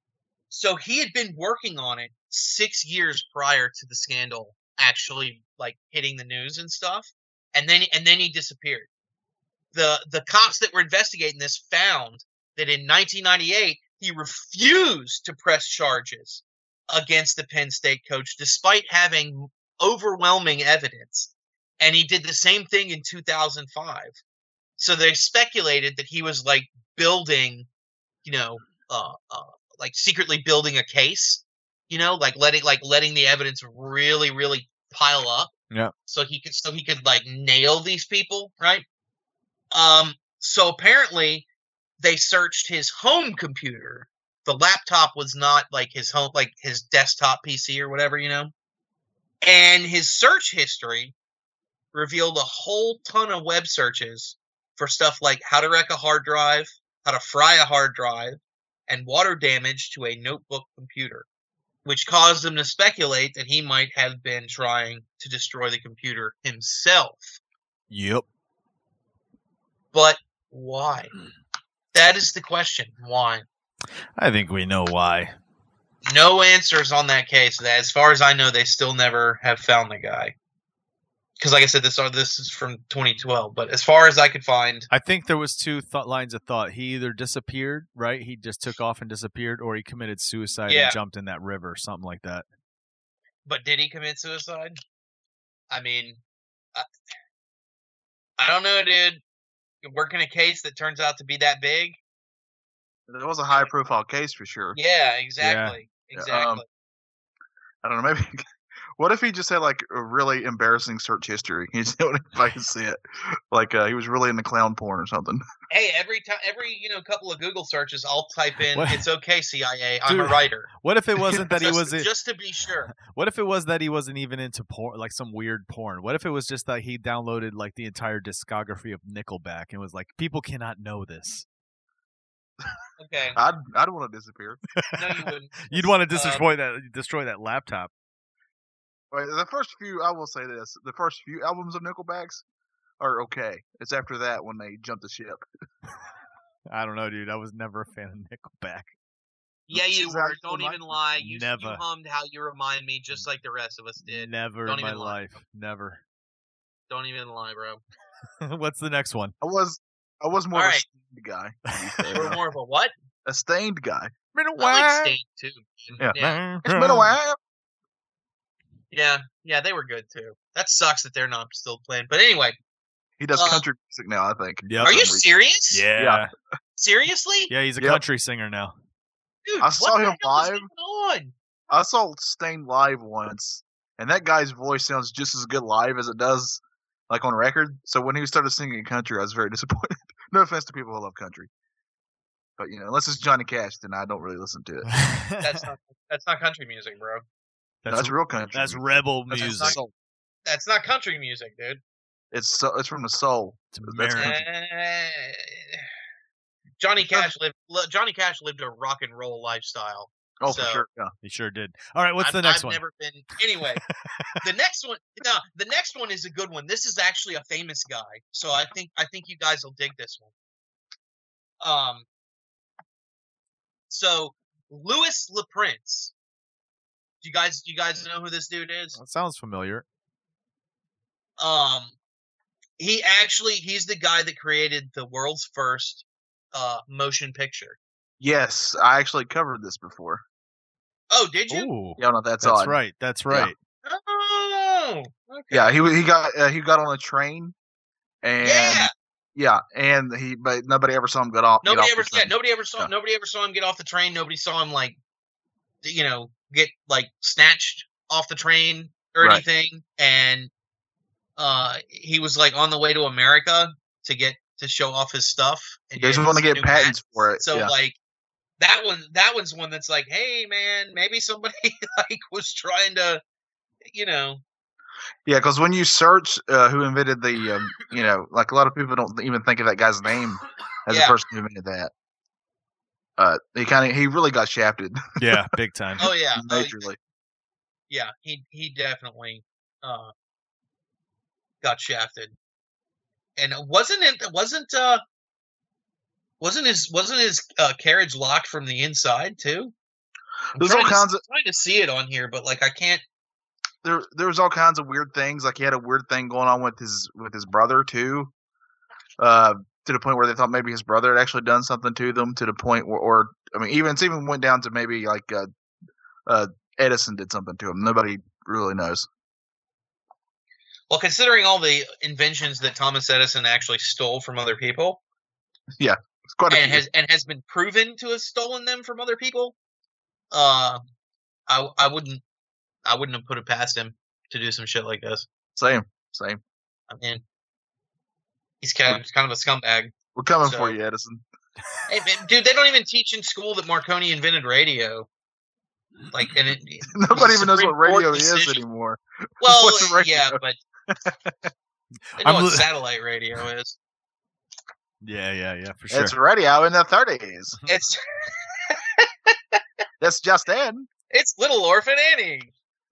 so he had been working on it 6 years prior to the scandal actually like hitting the news and stuff. And then and then he disappeared. The the cops that were investigating this found that in 1998 he refused to press charges against the Penn State coach despite having overwhelming evidence. And he did the same thing in 2005. So they speculated that he was like building, you know, uh, uh, like secretly building a case, you know, like letting like letting the evidence really, really pile up. Yeah. So he could so he could like nail these people, right? Um. So apparently, they searched his home computer. The laptop was not like his home, like his desktop PC or whatever, you know. And his search history revealed a whole ton of web searches for stuff like how to wreck a hard drive, how to fry a hard drive, and water damage to a notebook computer, which caused him to speculate that he might have been trying to destroy the computer himself. Yep. But why? [clears throat] That is the question. Why? I think we know why. No answers on that case. That, as far as I know, they still never have found the guy. Because, like I said, this are this is from 2012. But as far as I could find, I think there was two th- lines of thought. He either disappeared, right? He just took off and disappeared, or he committed suicide Yeah. and jumped in that river, something like that. but did he commit suicide? I mean, I, I don't know, dude. Working a case that turns out to be that big. It was a high profile case for sure. Yeah, exactly, Yeah, exactly. um, I don't know. [laughs] Maybe. What if he just had like a really embarrassing search history? [laughs] You know, if I can see it, like uh, he was really into clown porn or something. [laughs] hey, every time, every you know, couple of Google searches, I'll type in What? "It's okay, CIA." I'm a writer. [laughs] What if it wasn't that he just, was? just to be sure. What if it was that he wasn't even into porn, like some weird porn? What if it was just that he downloaded like the entire discography of Nickelback and was like, people cannot know this. Okay, I'd I'd want to disappear. no, you wouldn't. You'd want to Um, destroy that, destroy that laptop. Wait, the first few, I will say this: the first few albums of Nickelbacks are okay. It's after that when they jump the ship. I don't know, dude. I was never a fan of Nickelback. Yeah, you This were. Don't even lie. You, you Never. hummed how you remind me, just like the rest of us did. Never Don't in my even lie. life. Never. Don't even lie, bro. [laughs] What's the next one? I was I was more All of a Staind guy. to be fair, You're more of a what? a Staind guy. Been a I like Staind too. Yeah. yeah, [laughs] It's been a while. Yeah, yeah. They were good too. That sucks that they're not still playing. But anyway, He does Uh, country music now. I think. Yep. are you reason. serious? Yeah. Yeah. Seriously, Yeah, he's a Yep. country singer now. dude. I saw the him hell is live. going on? I saw Staind live once, and that guy's voice sounds just as good live as it does like on record. So when he started singing country, I was very [laughs] disappointed. no offense to people who love country, but you know, unless it's Johnny Cash, then I don't really listen to it. [laughs] That's not that's not country music, bro. That's, that's real country. that's rebel That's music. not- soul. That's not country music, dude. It's so, it's from the soul. It's That's American. country. Eh, Johnny Cash lived. Johnny Cash lived a rock and roll lifestyle. Oh, So- for sure. Yeah. He sure did. All right, what's I've, the next one? I've never been. Anyway, [laughs] the next one. No, the next one is a good one. This is actually a famous guy, so I think I think you guys will dig this one. Um. So Louis Le Prince. Do you guys do you guys know who this dude is? That sounds familiar. Um, he actually he's the guy that created the world's first uh motion picture. Yes, I actually covered this before. Oh, did you? Ooh, Yeah, no, that's, that's odd. right. That's Yeah. right. Oh, okay. Yeah, he he got uh, he got on a train, and yeah. yeah, and he but nobody ever saw him get off. get Nobody off ever, the yeah, nobody ever saw, Yeah. nobody ever saw him get off the train. Nobody saw him like, you know, get like snatched off the train or Right. anything. And uh, he was like on the way to America to get to show off his stuff. And He get want to get patents for it. So yeah. like that one, that one's one that's like, hey man, maybe somebody [laughs] like was trying to, you know, Yeah, because when you search uh, who invented the, um, you know, like a lot of people don't even think of that guy's name as Yeah. the person who invented that. Uh, he kind of he really got shafted [laughs] Yeah, big time. oh yeah, oh, majorly. yeah, he he definitely uh got shafted. And wasn't it wasn't uh wasn't his wasn't his uh, carriage locked from the inside too? I'm There's all trying to- kinds of trying to see it on here, but like I can't. there. There was all kinds of weird things. Like he had a weird thing going on with his with his brother too. Uh, to the point where they thought maybe his brother had actually done something to them. To the point where, or I mean, even it's even went down to maybe like uh, uh, Edison did something to him. Nobody really knows. Well, considering all the inventions that Thomas Edison actually stole from other people, Yeah. It's quite a and few. has and has been proven to have stolen them from other people, uh, I I wouldn't I wouldn't have put it past him to do some shit like this. same, same. I mean, he's kind of, he's kind of a scumbag. We're coming So- for you, Edison. [laughs] Hey, man, dude, they don't even teach in school that Marconi invented radio. Like, and it, it [laughs] Nobody even knows what radio Court is anymore. [laughs] Well, What's radio? yeah, but they know I'm what satellite radio is. Yeah, yeah, yeah, for sure. It's radio in the 30s. It's This just in. it's Little Orphan Annie.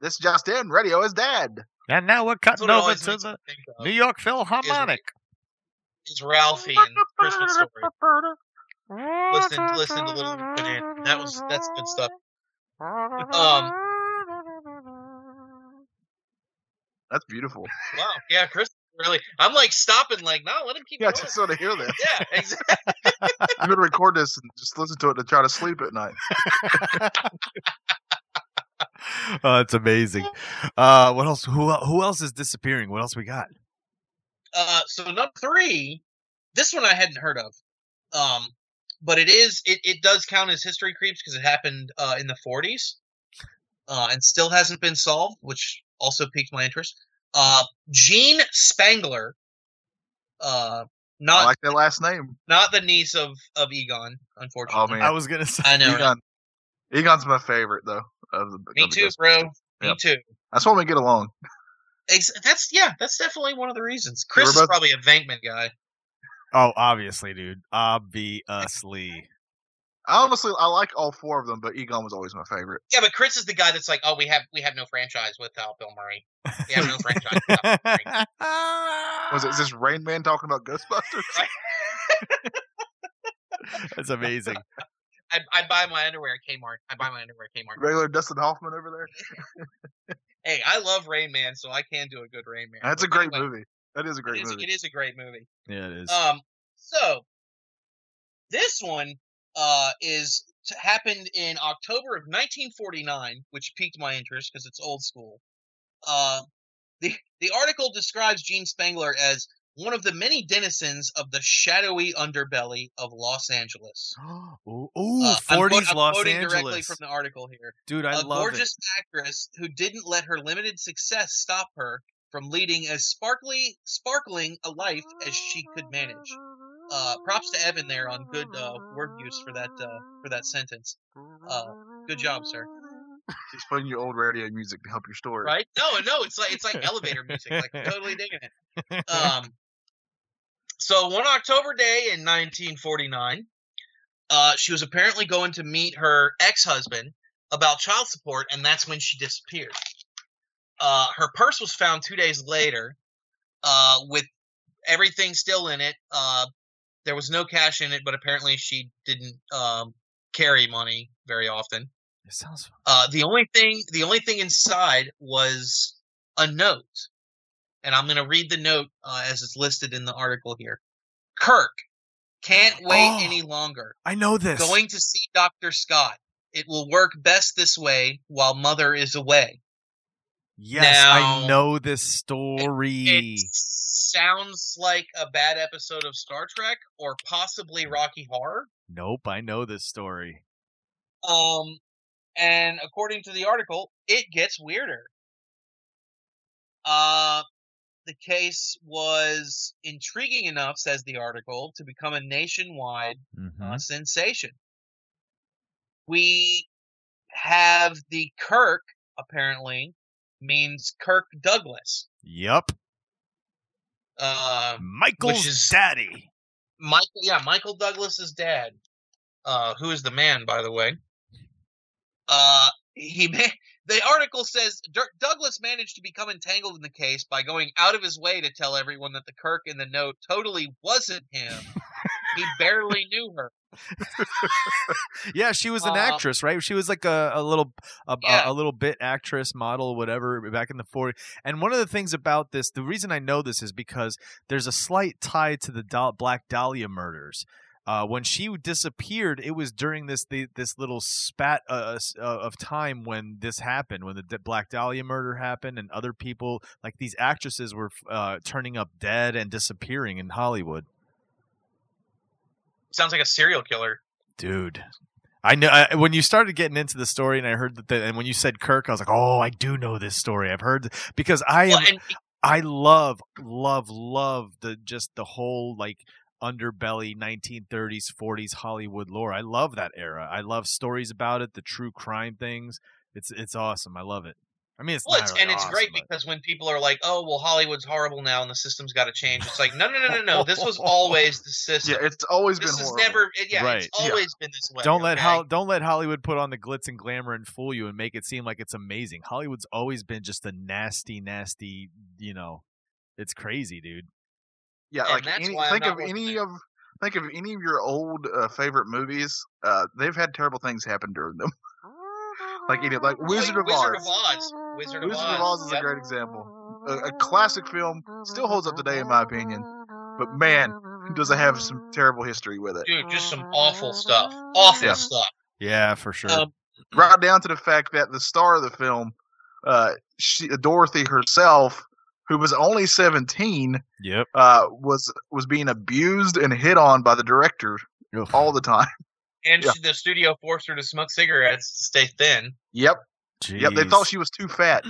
This just in. Radio is dead. and now we're cutting over to the. New York Philharmonic. Is Ralphie and Christmas Story. Listen, listen to Little Orphan Annie. That was that's good stuff. Um, That's beautiful. wow, yeah, Chris really. I'm like stopping, like, no, let him keep Yeah, I going. just want to hear this. Yeah, exactly. [laughs] I'm gonna record this and just listen to it to try to sleep at night. [laughs] oh, it's amazing. Uh, what else? Who who else is disappearing? What else we got? Uh, so number three, this one I hadn't heard of. Um, but it is it, it does count as history creeps because it happened uh, in the 40s, uh, and still hasn't been solved, which also piqued my interest. Uh, Jean Spangler, uh, I not like that last name. not the niece of of Egon, unfortunately. Oh, man. I was gonna say. I know. right? Egon. Egon's my favorite though. Of the, Me of the too, Ghostbusters. bro. Me Yep. too. That's why we get along. Ex- that's yeah, that's definitely one of the reasons. Chris is probably a Venkman guy. Oh, obviously, dude. Obviously. I honestly I like all four of them, but Egon was always my favorite. Yeah, but Chris is the guy that's like, oh, we have we have no franchise without Bill Murray. We have no franchise without Bill Murray. [laughs] Was it is this Rain Man talking about Ghostbusters? [laughs] That's amazing. I I buy my underwear at Kmart. I buy my underwear at Kmart. Regular Dustin Hoffman over there. [laughs] Hey, I love Rain Man, so I can do a good Rain Man. That's a great anyway, movie. That is a great is, movie. it is a great movie. Yeah, it is. Um, so this one uh is t- happened in October of 1949, which piqued my interest because it's old school. Uh, the the article describes Jean Spangler as one of the many denizens of the shadowy underbelly of Los Angeles. [gasps] ooh, ooh, Uh, I'm, 40s quote- I'm Los quoting directly from the article here. Dude, I a love gorgeous actress who didn't let her limited success stop her from leading as sparkly, sparkling a life as she could manage. Uh, props to Evan there on good uh, word use for that uh, for that sentence. Uh, good job, sir. [laughs] He's playing your old radio music to help your story. Right? No, no, it's like it's like elevator music. Like I'm totally digging it. [laughs] Um, so one October day in 1949, uh, she was apparently going to meet her ex-husband about child support, and that's when she disappeared. Uh, her purse was found two days later, uh, with everything still in it. Uh, there was no cash in it, but apparently she didn't um, carry money very often. It sounds. Uh, the only thing, the only thing inside was a note, and I'm going to read the note uh, as it's listed in the article here. Kirk, can't wait Oh. any longer. I know this. Going to see Doctor Scott. It will work best this way while mother is away. Yes, I know this story. It sounds like a bad episode of Star Trek or possibly Rocky Horror. Nope, I know this story. Um, and according to the article, it gets weirder. Uh, the case was intriguing enough, says the article, to become a nationwide Mhm. uh, sensation. We have the Kirk, apparently, means Kirk Douglas. Yep. Uh, Michael's is- daddy. Michael, yeah, Michael Douglas's dad, uh, who is the man, by the way. Uh, he [laughs] the article says Douglas managed to become entangled in the case by going out of his way to tell everyone that the Kirk in the note totally wasn't him. he barely knew her. [laughs] Yeah, she was an Uh, actress, right? She was like a, a little a, Yeah. a, little bit actress, model, whatever, back in the 40s. And one of the things about this, the reason I know this is because there's a slight tie to the Black Dahlia murders. Uh, when she disappeared, it was during this the, this little spat uh, uh, of time when this happened, when the D- Black Dahlia murder happened, and other people like these actresses were uh, turning up dead and disappearing in Hollywood. Sounds like a serial killer. dude i know I, when you started getting into the story and i heard that the, and when you said kirk i was like oh i do know this story i've heard because i Well, am and i love love love the just the whole like underbelly 1930s 40s hollywood lore i love that era i love stories about it the true crime things it's it's awesome i love it i mean it's well, it's, really and it's awesome, great but- because when people are like, "Oh, well, Hollywood's horrible now, and the system's got to change," it's like, no, no, no, no, no. This was always the [laughs] system. Yeah, it's always this been horrible. never. Yeah, Right. it's Yeah. always been this way. don't let okay? Hol- don't let Hollywood put on the glitz and glamour and fool you and make it seem like it's amazing. Hollywood's always been just a nasty, nasty. You know, it's crazy, dude. Yeah, And like any, think of any there. of think of any of your old uh, favorite movies. Uh, they've had terrible things happen during them. [laughs] like any, like Wizard of Wizard Oz. of Oz. Wizard of Wizard Oz. of Oz is a great example. A, a classic film, still holds up today in my opinion. But man, does it have some terrible history with it? Dude, just some awful stuff. Awful Yeah. stuff. Yeah, for sure. Um, Right down to the fact that the star of the film, uh, she, Dorothy herself, who was only seventeen, yep. uh, was was being abused and hit on by the director Oof. all the time. [laughs] And Yeah. she, the studio forced her to smoke cigarettes to stay thin. Yep, yep. They thought she was too fat.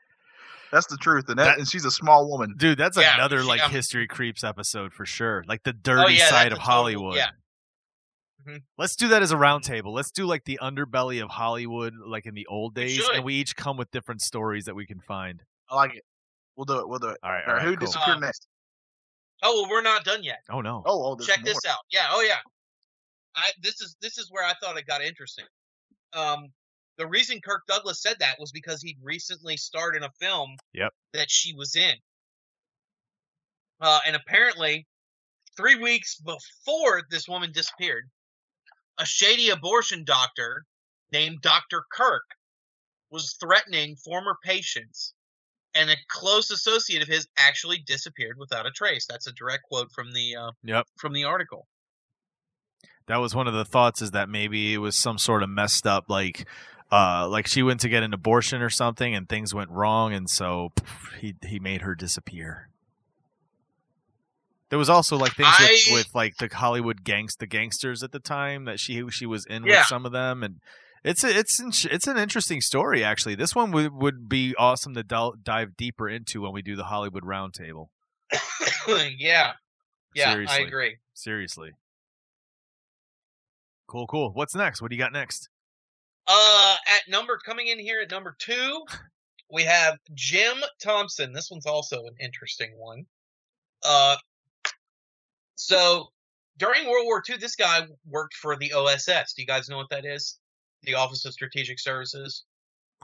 [laughs] That's the truth, and that, That- and she's a small woman. Dude, that's Yeah, another she- like um, history creeps episode for sure. Like the dirty yeah, side of a total- Hollywood. yeah. Let's do that as a roundtable. Let's do like the underbelly of Hollywood, like in the old days, and we each come with different stories that we can find. I like it. We'll do it. We'll do it. All right, All all right, right, who cool. disappeared Um, next? Oh well, we're not done yet. Oh no. Oh, oh, Check more. this out. Yeah. Oh yeah. I this is this is where I thought it got interesting. Um, the reason Kirk Douglas said that was because he'd recently starred in a film. Yep. That she was in. Uh, and apparently, three weeks before this woman disappeared, a shady abortion doctor named Dr. Kirk was threatening former patients, and a close associate of his actually disappeared without a trace. That's a direct quote from the uh, Yep. from the article. that was one of the thoughts is that maybe it was some sort of messed up like uh like she went to get an abortion or something and things went wrong and so pff, he he made her disappear there was also like things with, with like the Hollywood gangs the gangsters at the time that she she was in Yeah. with some of them and it's a, it's an- it's an interesting story actually this one would, would be awesome to del- dive deeper into when we do the Hollywood roundtable [laughs] yeah. Yeah, Seriously. I agree. seriously cool cool what's next what do you got next Uh, at number coming in here at number two, we have Jim Thompson. This one's also an interesting one. Uh, so during World War II, this guy worked for the OSS. Do you guys know what that is? The Office of Strategic Services.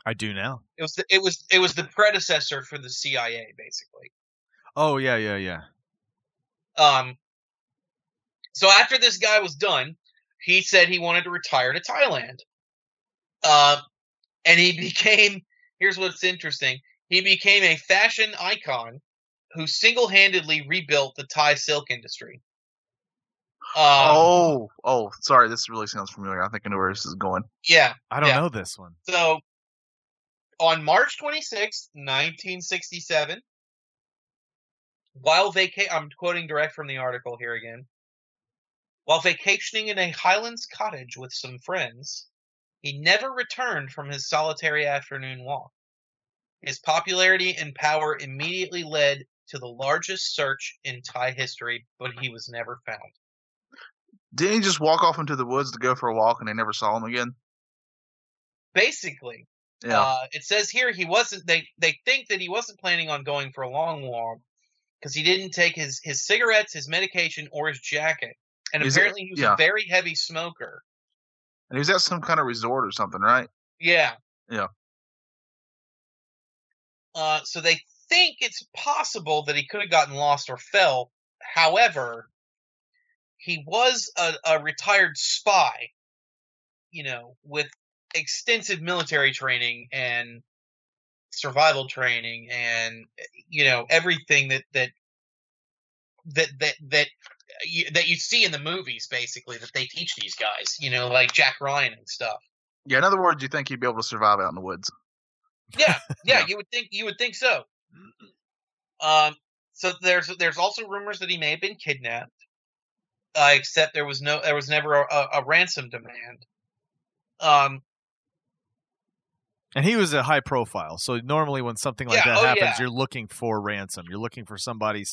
I do now. It was the, it was it was the predecessor for the CIA, basically. Oh yeah, yeah, yeah. Um, so after this guy was done, he said he wanted to retire to Thailand. Uh, and he [laughs] became, here's what's interesting. He became a fashion icon who single-handedly rebuilt the Thai silk industry. Um, oh, oh, sorry. This really sounds familiar. I think I know where this is going. yeah. I don't Yeah. know this one. So on March 26, 1967, while vaca- I'm quoting direct from the article here again. While vacationing in a Highlands cottage with some friends, he never returned from his solitary afternoon walk. His popularity and power immediately led to the largest search in Thai history, but he was never found. Didn't he just walk off into the woods to go for a walk and they never saw him again? Basically, Yeah. Uh, it says here he wasn't. They they think that he wasn't planning on going for a long walk because he didn't take his his cigarettes, his medication, or his jacket. And Is it- apparently he was yeah. a very heavy smoker. and he was at some kind of resort or something, right? Yeah. Yeah. Uh, so they think it's possible that he could have gotten lost or fell. However, he was a, a retired spy, you know, with extensive military training and survival training and you know everything that that that that that you, that you see in the movies basically that they teach these guys you know like jack ryan and stuff Yeah. In other words, you think he'd be able to survive out in the woods? yeah, [laughs] yeah, Yeah. you would think you would think so. Um, so there's there's also rumors that he may have been kidnapped. Uh, except there was no there was never a, a, ransom demand. Um, And he was a high profile. So normally when something like Yeah, that oh, happens, yeah. you're looking for ransom. You're looking for somebody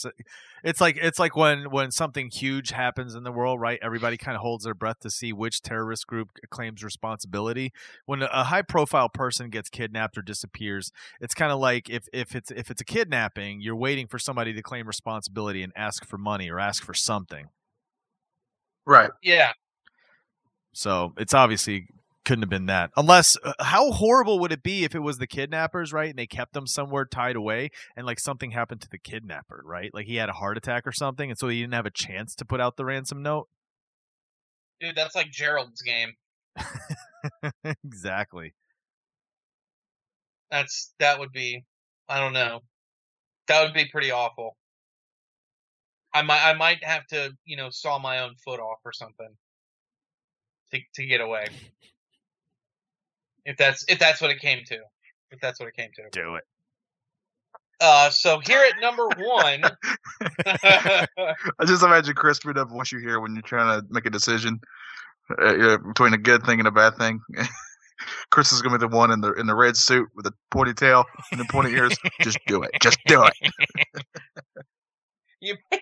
it's like it's like when when something huge happens in the world, right? Everybody kind of holds their breath to see which terrorist group claims responsibility. When a high profile person gets kidnapped or disappears, it's kind of like if if it's if it's a kidnapping, you're waiting for somebody to claim responsibility and ask for money or ask for something. Right. yeah, So it's obviously couldn't have been that. Unless, uh, how horrible would it be if it was the kidnappers, right? And they kept them somewhere tied away, and like something happened to the kidnapper, right? Like he had a heart attack or something, and so he didn't have a chance to put out the ransom note. dude, that's like Gerald's game. [laughs] exactly. That's that would be, I don't know, that would be pretty awful. I might I might have to you know saw my own foot off or something to to get away. If that's if that's what it came to, if that's what it came to. Do it. Uh, so here at number one, [laughs] I just imagine Chris crisping up what you hear when you're trying to make a decision uh, between a good thing and a bad thing. [laughs] Chris is gonna be the one in the in the red suit with the pointy tail and the pointy ears. Just do it. Just do it. [laughs] you, [laughs]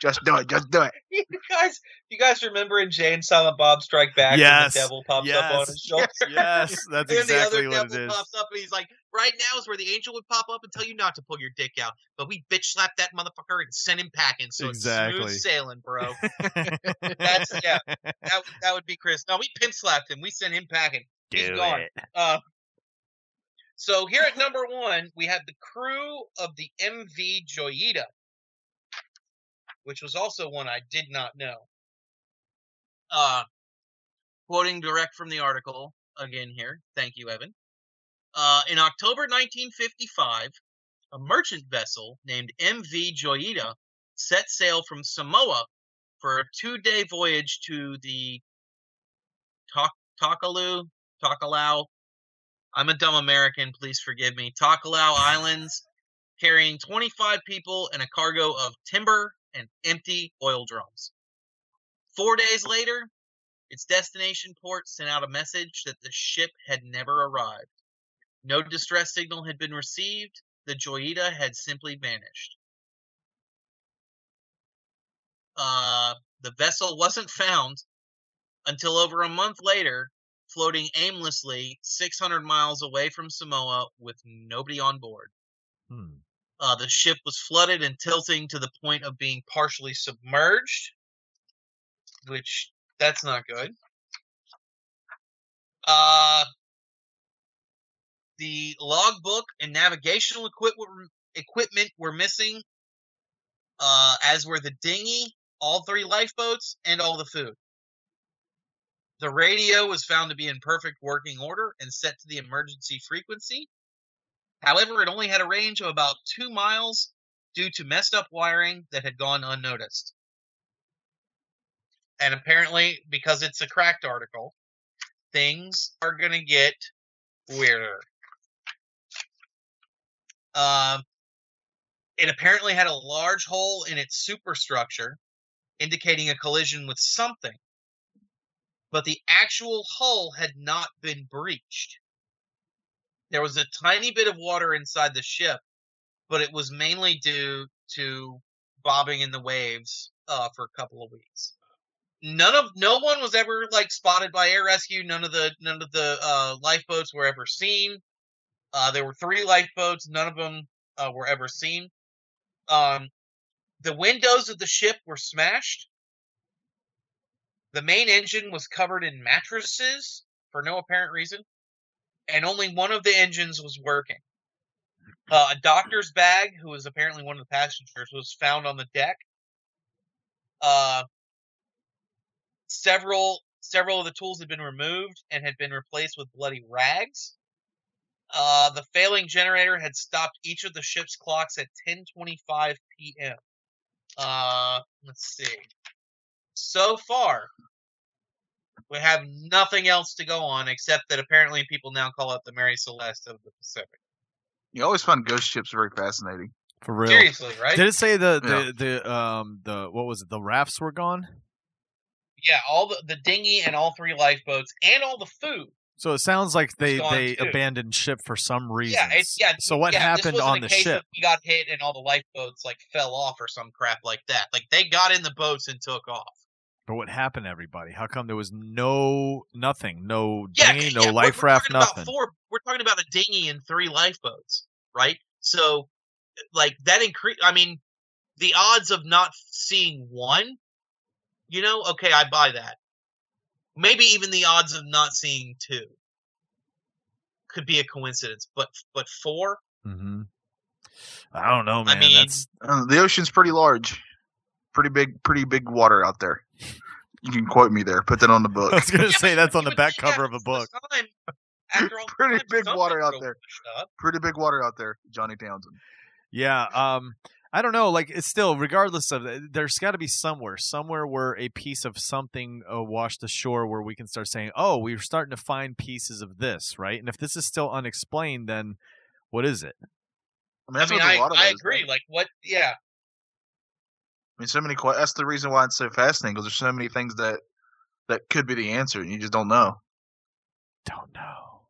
Just do it. Just do it. [laughs] you guys, you guys remember in Jay and Silent Bob Strike Back Yes, when the devil pops up on his shoulder? [laughs] Yes, that's and exactly the other it devil is. pops up and he's like, right now is where the angel would pop up and tell you not to pull your dick out. But we bitch slapped that motherfucker and sent him packing. So it's Exactly. smooth sailing, bro. That's yeah. That would- that would be Chris. No, we pin slapped him. We sent him packing. He's Do gone. it. Uh, so here at number one, we have the crew of the MV Joyita, which was also one I did not know. Uh, quoting direct from the article again here. Thank you, Evan. Uh, in October 1955, a merchant vessel named MV Joyita set sail from Samoa for a two-day voyage to the Tak- Takalu, Takalau. I'm a dumb American, please forgive me. Takalau Islands, carrying 25 people and a cargo of timber and empty oil drums. Four days later, its destination port sent out a message that the ship had never arrived. No distress signal had been received. The Joyita had simply vanished. Uh, the vessel wasn't found until over a month later, floating aimlessly 600 miles away from Samoa with nobody on board. Hmm. Uh, the ship was flooded and tilting to the point of being partially submerged, which that's not good. Uh, the logbook and navigational equipment equipment were missing, uh, as were the dinghy, all three lifeboats, and all the food. The radio was found to be in perfect working order and set to the emergency frequency. However, it only had a range of about two miles due to messed up wiring that had gone unnoticed. and apparently because it's a cracked article, things are gonna get weirder. Um, it apparently had a large hole in its superstructure, indicating a collision with something. But the actual hull had not been breached. There was a tiny bit of water inside the ship, but it was mainly due to bobbing in the waves uh, for a couple of weeks. None of no one was ever like spotted by air rescue. None of the none of the uh, lifeboats were ever seen. Uh, there were three lifeboats. None of them uh, were ever seen. Um, the windows of the ship were smashed. The main engine was covered in mattresses for no apparent reason, and only one of the engines was working. Uh, a doctor's bag, who was apparently one of the passengers, was found on the deck. Uh, several several of the tools had been removed and had been replaced with bloody rags. Uh, the failing generator had stopped each of the ship's clocks at 10:25 p.m. Uh, let's see. So far, we have nothing else to go on except that apparently people now call it the Mary Celeste of the Pacific. You always find ghost ships very fascinating. For real. Seriously, right? Did it say the, Yeah. the the um the what was it? The rafts were gone. yeah, all the the dinghy and all three lifeboats and all the food. So it sounds like they they too. abandoned ship for some reason. Yeah, it's yeah. So what yeah, this happened wasn't on a the case ship? We got hit and all the lifeboats like fell off or some crap like that. Like they got in the boats and took off. But what happened, to everybody? How come there was no nothing, no Yeah, dinghy, yeah, no we're- life we're raft, talking about nothing? Four, we're talking about a dinghy and three lifeboats, right? So, like that increase. I mean, the odds of not seeing one, you know, okay, I buy that. Maybe even the odds of not seeing two could be a coincidence, but but four. hmm I don't know, man. I mean, That's Uh, the ocean's pretty large, pretty big, pretty big water out there. You can quote me there. Put that on the book. [laughs] I was gonna Yeah, say that's on the back cover of a book. this time- after all [laughs] this Pretty time, big water out there. push pretty big water out there, Johnny Townsend. Yeah, um I don't know, like it's still regardless of there's got to be somewhere, somewhere where a piece of something uh, washed ashore where we can start saying, "Oh, we're starting to find pieces of this," right? And if this is still unexplained, then what is it? I mean, I mean, what a I, lot of I those, agree. though. Like, what? Yeah, I mean, so many. que- That's the reason why it's so fascinating because there's so many things that that could be the answer, and you just don't know. Don't know.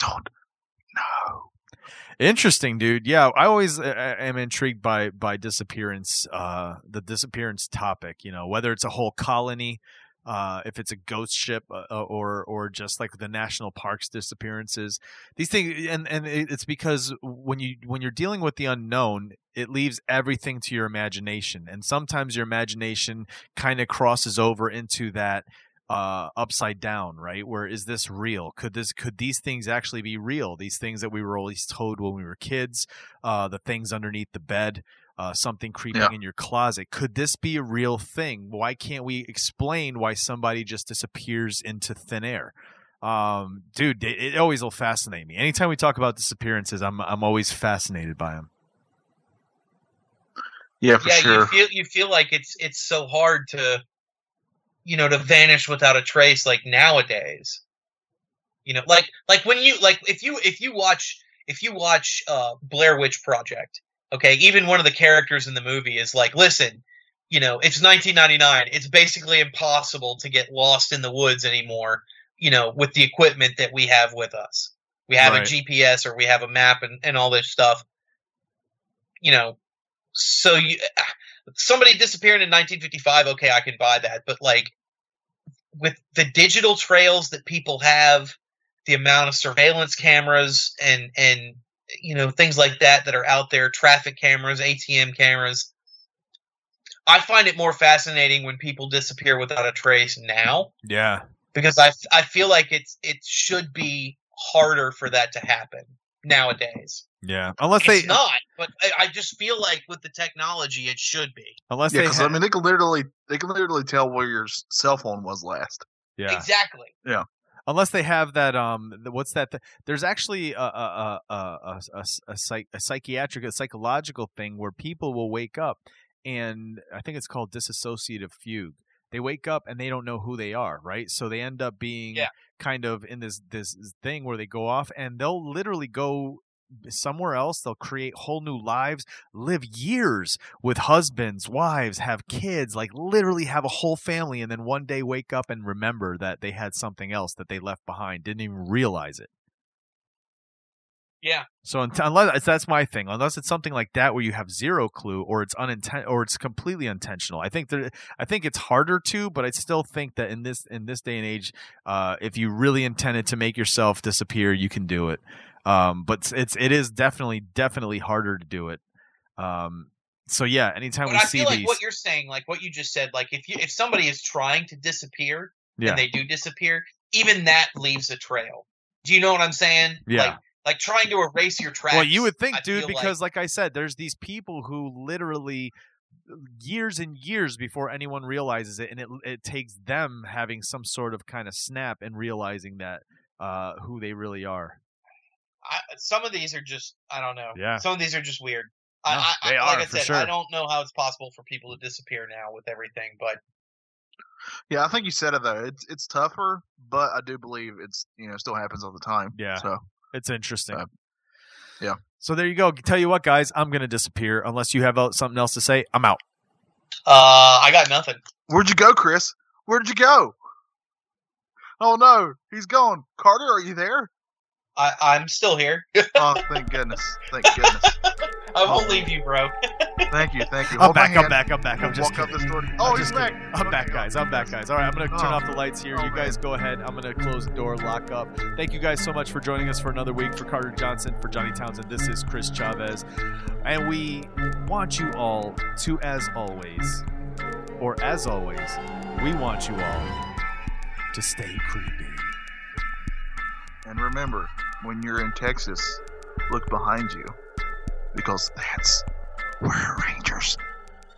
Don't know. Interesting, dude. Yeah, I always uh, am intrigued by by disappearance, uh, the disappearance topic. You know, whether it's a whole colony, uh, if it's a ghost ship, uh, uh, or or just like the national parks disappearances. These things, and and it's because when you when you're dealing with the unknown, it leaves everything to your imagination, and sometimes your imagination kind of crosses over into that uh upside down right where is this real could this could these things actually be real these things that we were always told when we were kids uh the things underneath the bed uh something creeping Yeah. in your closet could this be a real thing why can't we explain why somebody just disappears into thin air um dude it, it always will fascinate me anytime we talk about disappearances i'm i'm always fascinated by them Yeah, for yeah. sure. You feel you feel like it's it's so hard to, you know, to vanish without a trace. Like nowadays, you know, like like when you like if you if you watch if you watch uh Blair Witch Project, okay, even one of the characters in the movie is like, listen, you know, it's 1999. It's basically impossible to get lost in the woods anymore. You know, with the equipment that we have with us, we have Right. a GPS or we have a map and and all this stuff. You know, so you [sighs] somebody disappearing in 1955 okay i can buy that but like with the digital trails that people have the amount of surveillance cameras and and you know things like that that are out there traffic cameras atm cameras. I find it more fascinating when people disappear without a trace now yeah. because i i feel like it's it should be harder for that to happen nowadays. Yeah. Unless it's they not but I, I just feel like with the technology it should be. Unless Yeah, they because I mean, they can literally they can literally tell where your cell phone was last. yeah. Exactly unless they have that um what's that th- there's actually a a a a, a, a, psych, a psychiatric a psychological thing where people will wake up and i think it's called disassociative fugue they wake up and they don't know who they are, right? So they end up being Yeah. kind of in this this thing where they go off and they'll literally go somewhere else they'll create whole new lives live years with husbands wives have kids like literally have a whole family and then one day wake up and remember that they had something else that they left behind didn't even realize it Yeah. so unless that's my thing, unless it's something like that where you have zero clue or it's uninten- or it's completely intentional. I think that I think it's harder to, but I still think that in this in this day and age, uh, if you really intended to make yourself disappear, you can do it. Um, but it's it is definitely definitely harder to do it. Um, so yeah, anytime But we I see feel like these, what you're saying, like what you just said, like if you if somebody is trying to disappear yeah, and they do disappear, even that leaves a trail. Do you know what I'm saying? Yeah. Like, like trying to erase your tracks. Well, you would think, I dude, because like I said, there's these people who literally years and years before anyone realizes it, and it it takes them having some sort of kind of snap and realizing that uh, who they really are. I, some of these are just I don't know. Yeah. Some of these are just weird. No, I, I, they like are, I for said, sure. I don't know how it's possible for people to disappear now with everything, but Yeah, I think you said it though. It's it's tougher, but I do believe it's you know still happens all the time. Yeah. So It's interesting. Uh, yeah. So there you go. Tell you what, guys, I'm gonna disappear unless you have uh, something else to say. I'm out. uh, I got nothing. where'd you go, Chris? Where'd you go? Oh no, he's gone. Carter, are you there? I, I'm still here. [laughs] Oh, thank goodness. Thank goodness. [laughs] I won't Oh. leave you, bro. [laughs] Thank you, thank you. I'm Hold my back. I'm hand. back. I'm back. I'm just walk up kidding. this door. I'm Oh, he's just back. kidding. I'm back, guys. I'm back, guys. All right, I'm gonna oh. turn Oh. off the lights here. Oh, you guys man. go ahead. I'm gonna close the door, lock up. Thank you guys so much for joining us for another week. For Carter Johnson, for Johnny Townsend, this is Chris Chavez, and we want you all to, as always, or as always, we want you all to stay creepy. And remember, when you're in Texas, look behind you because that's where Rangers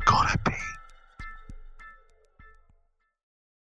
gonna be.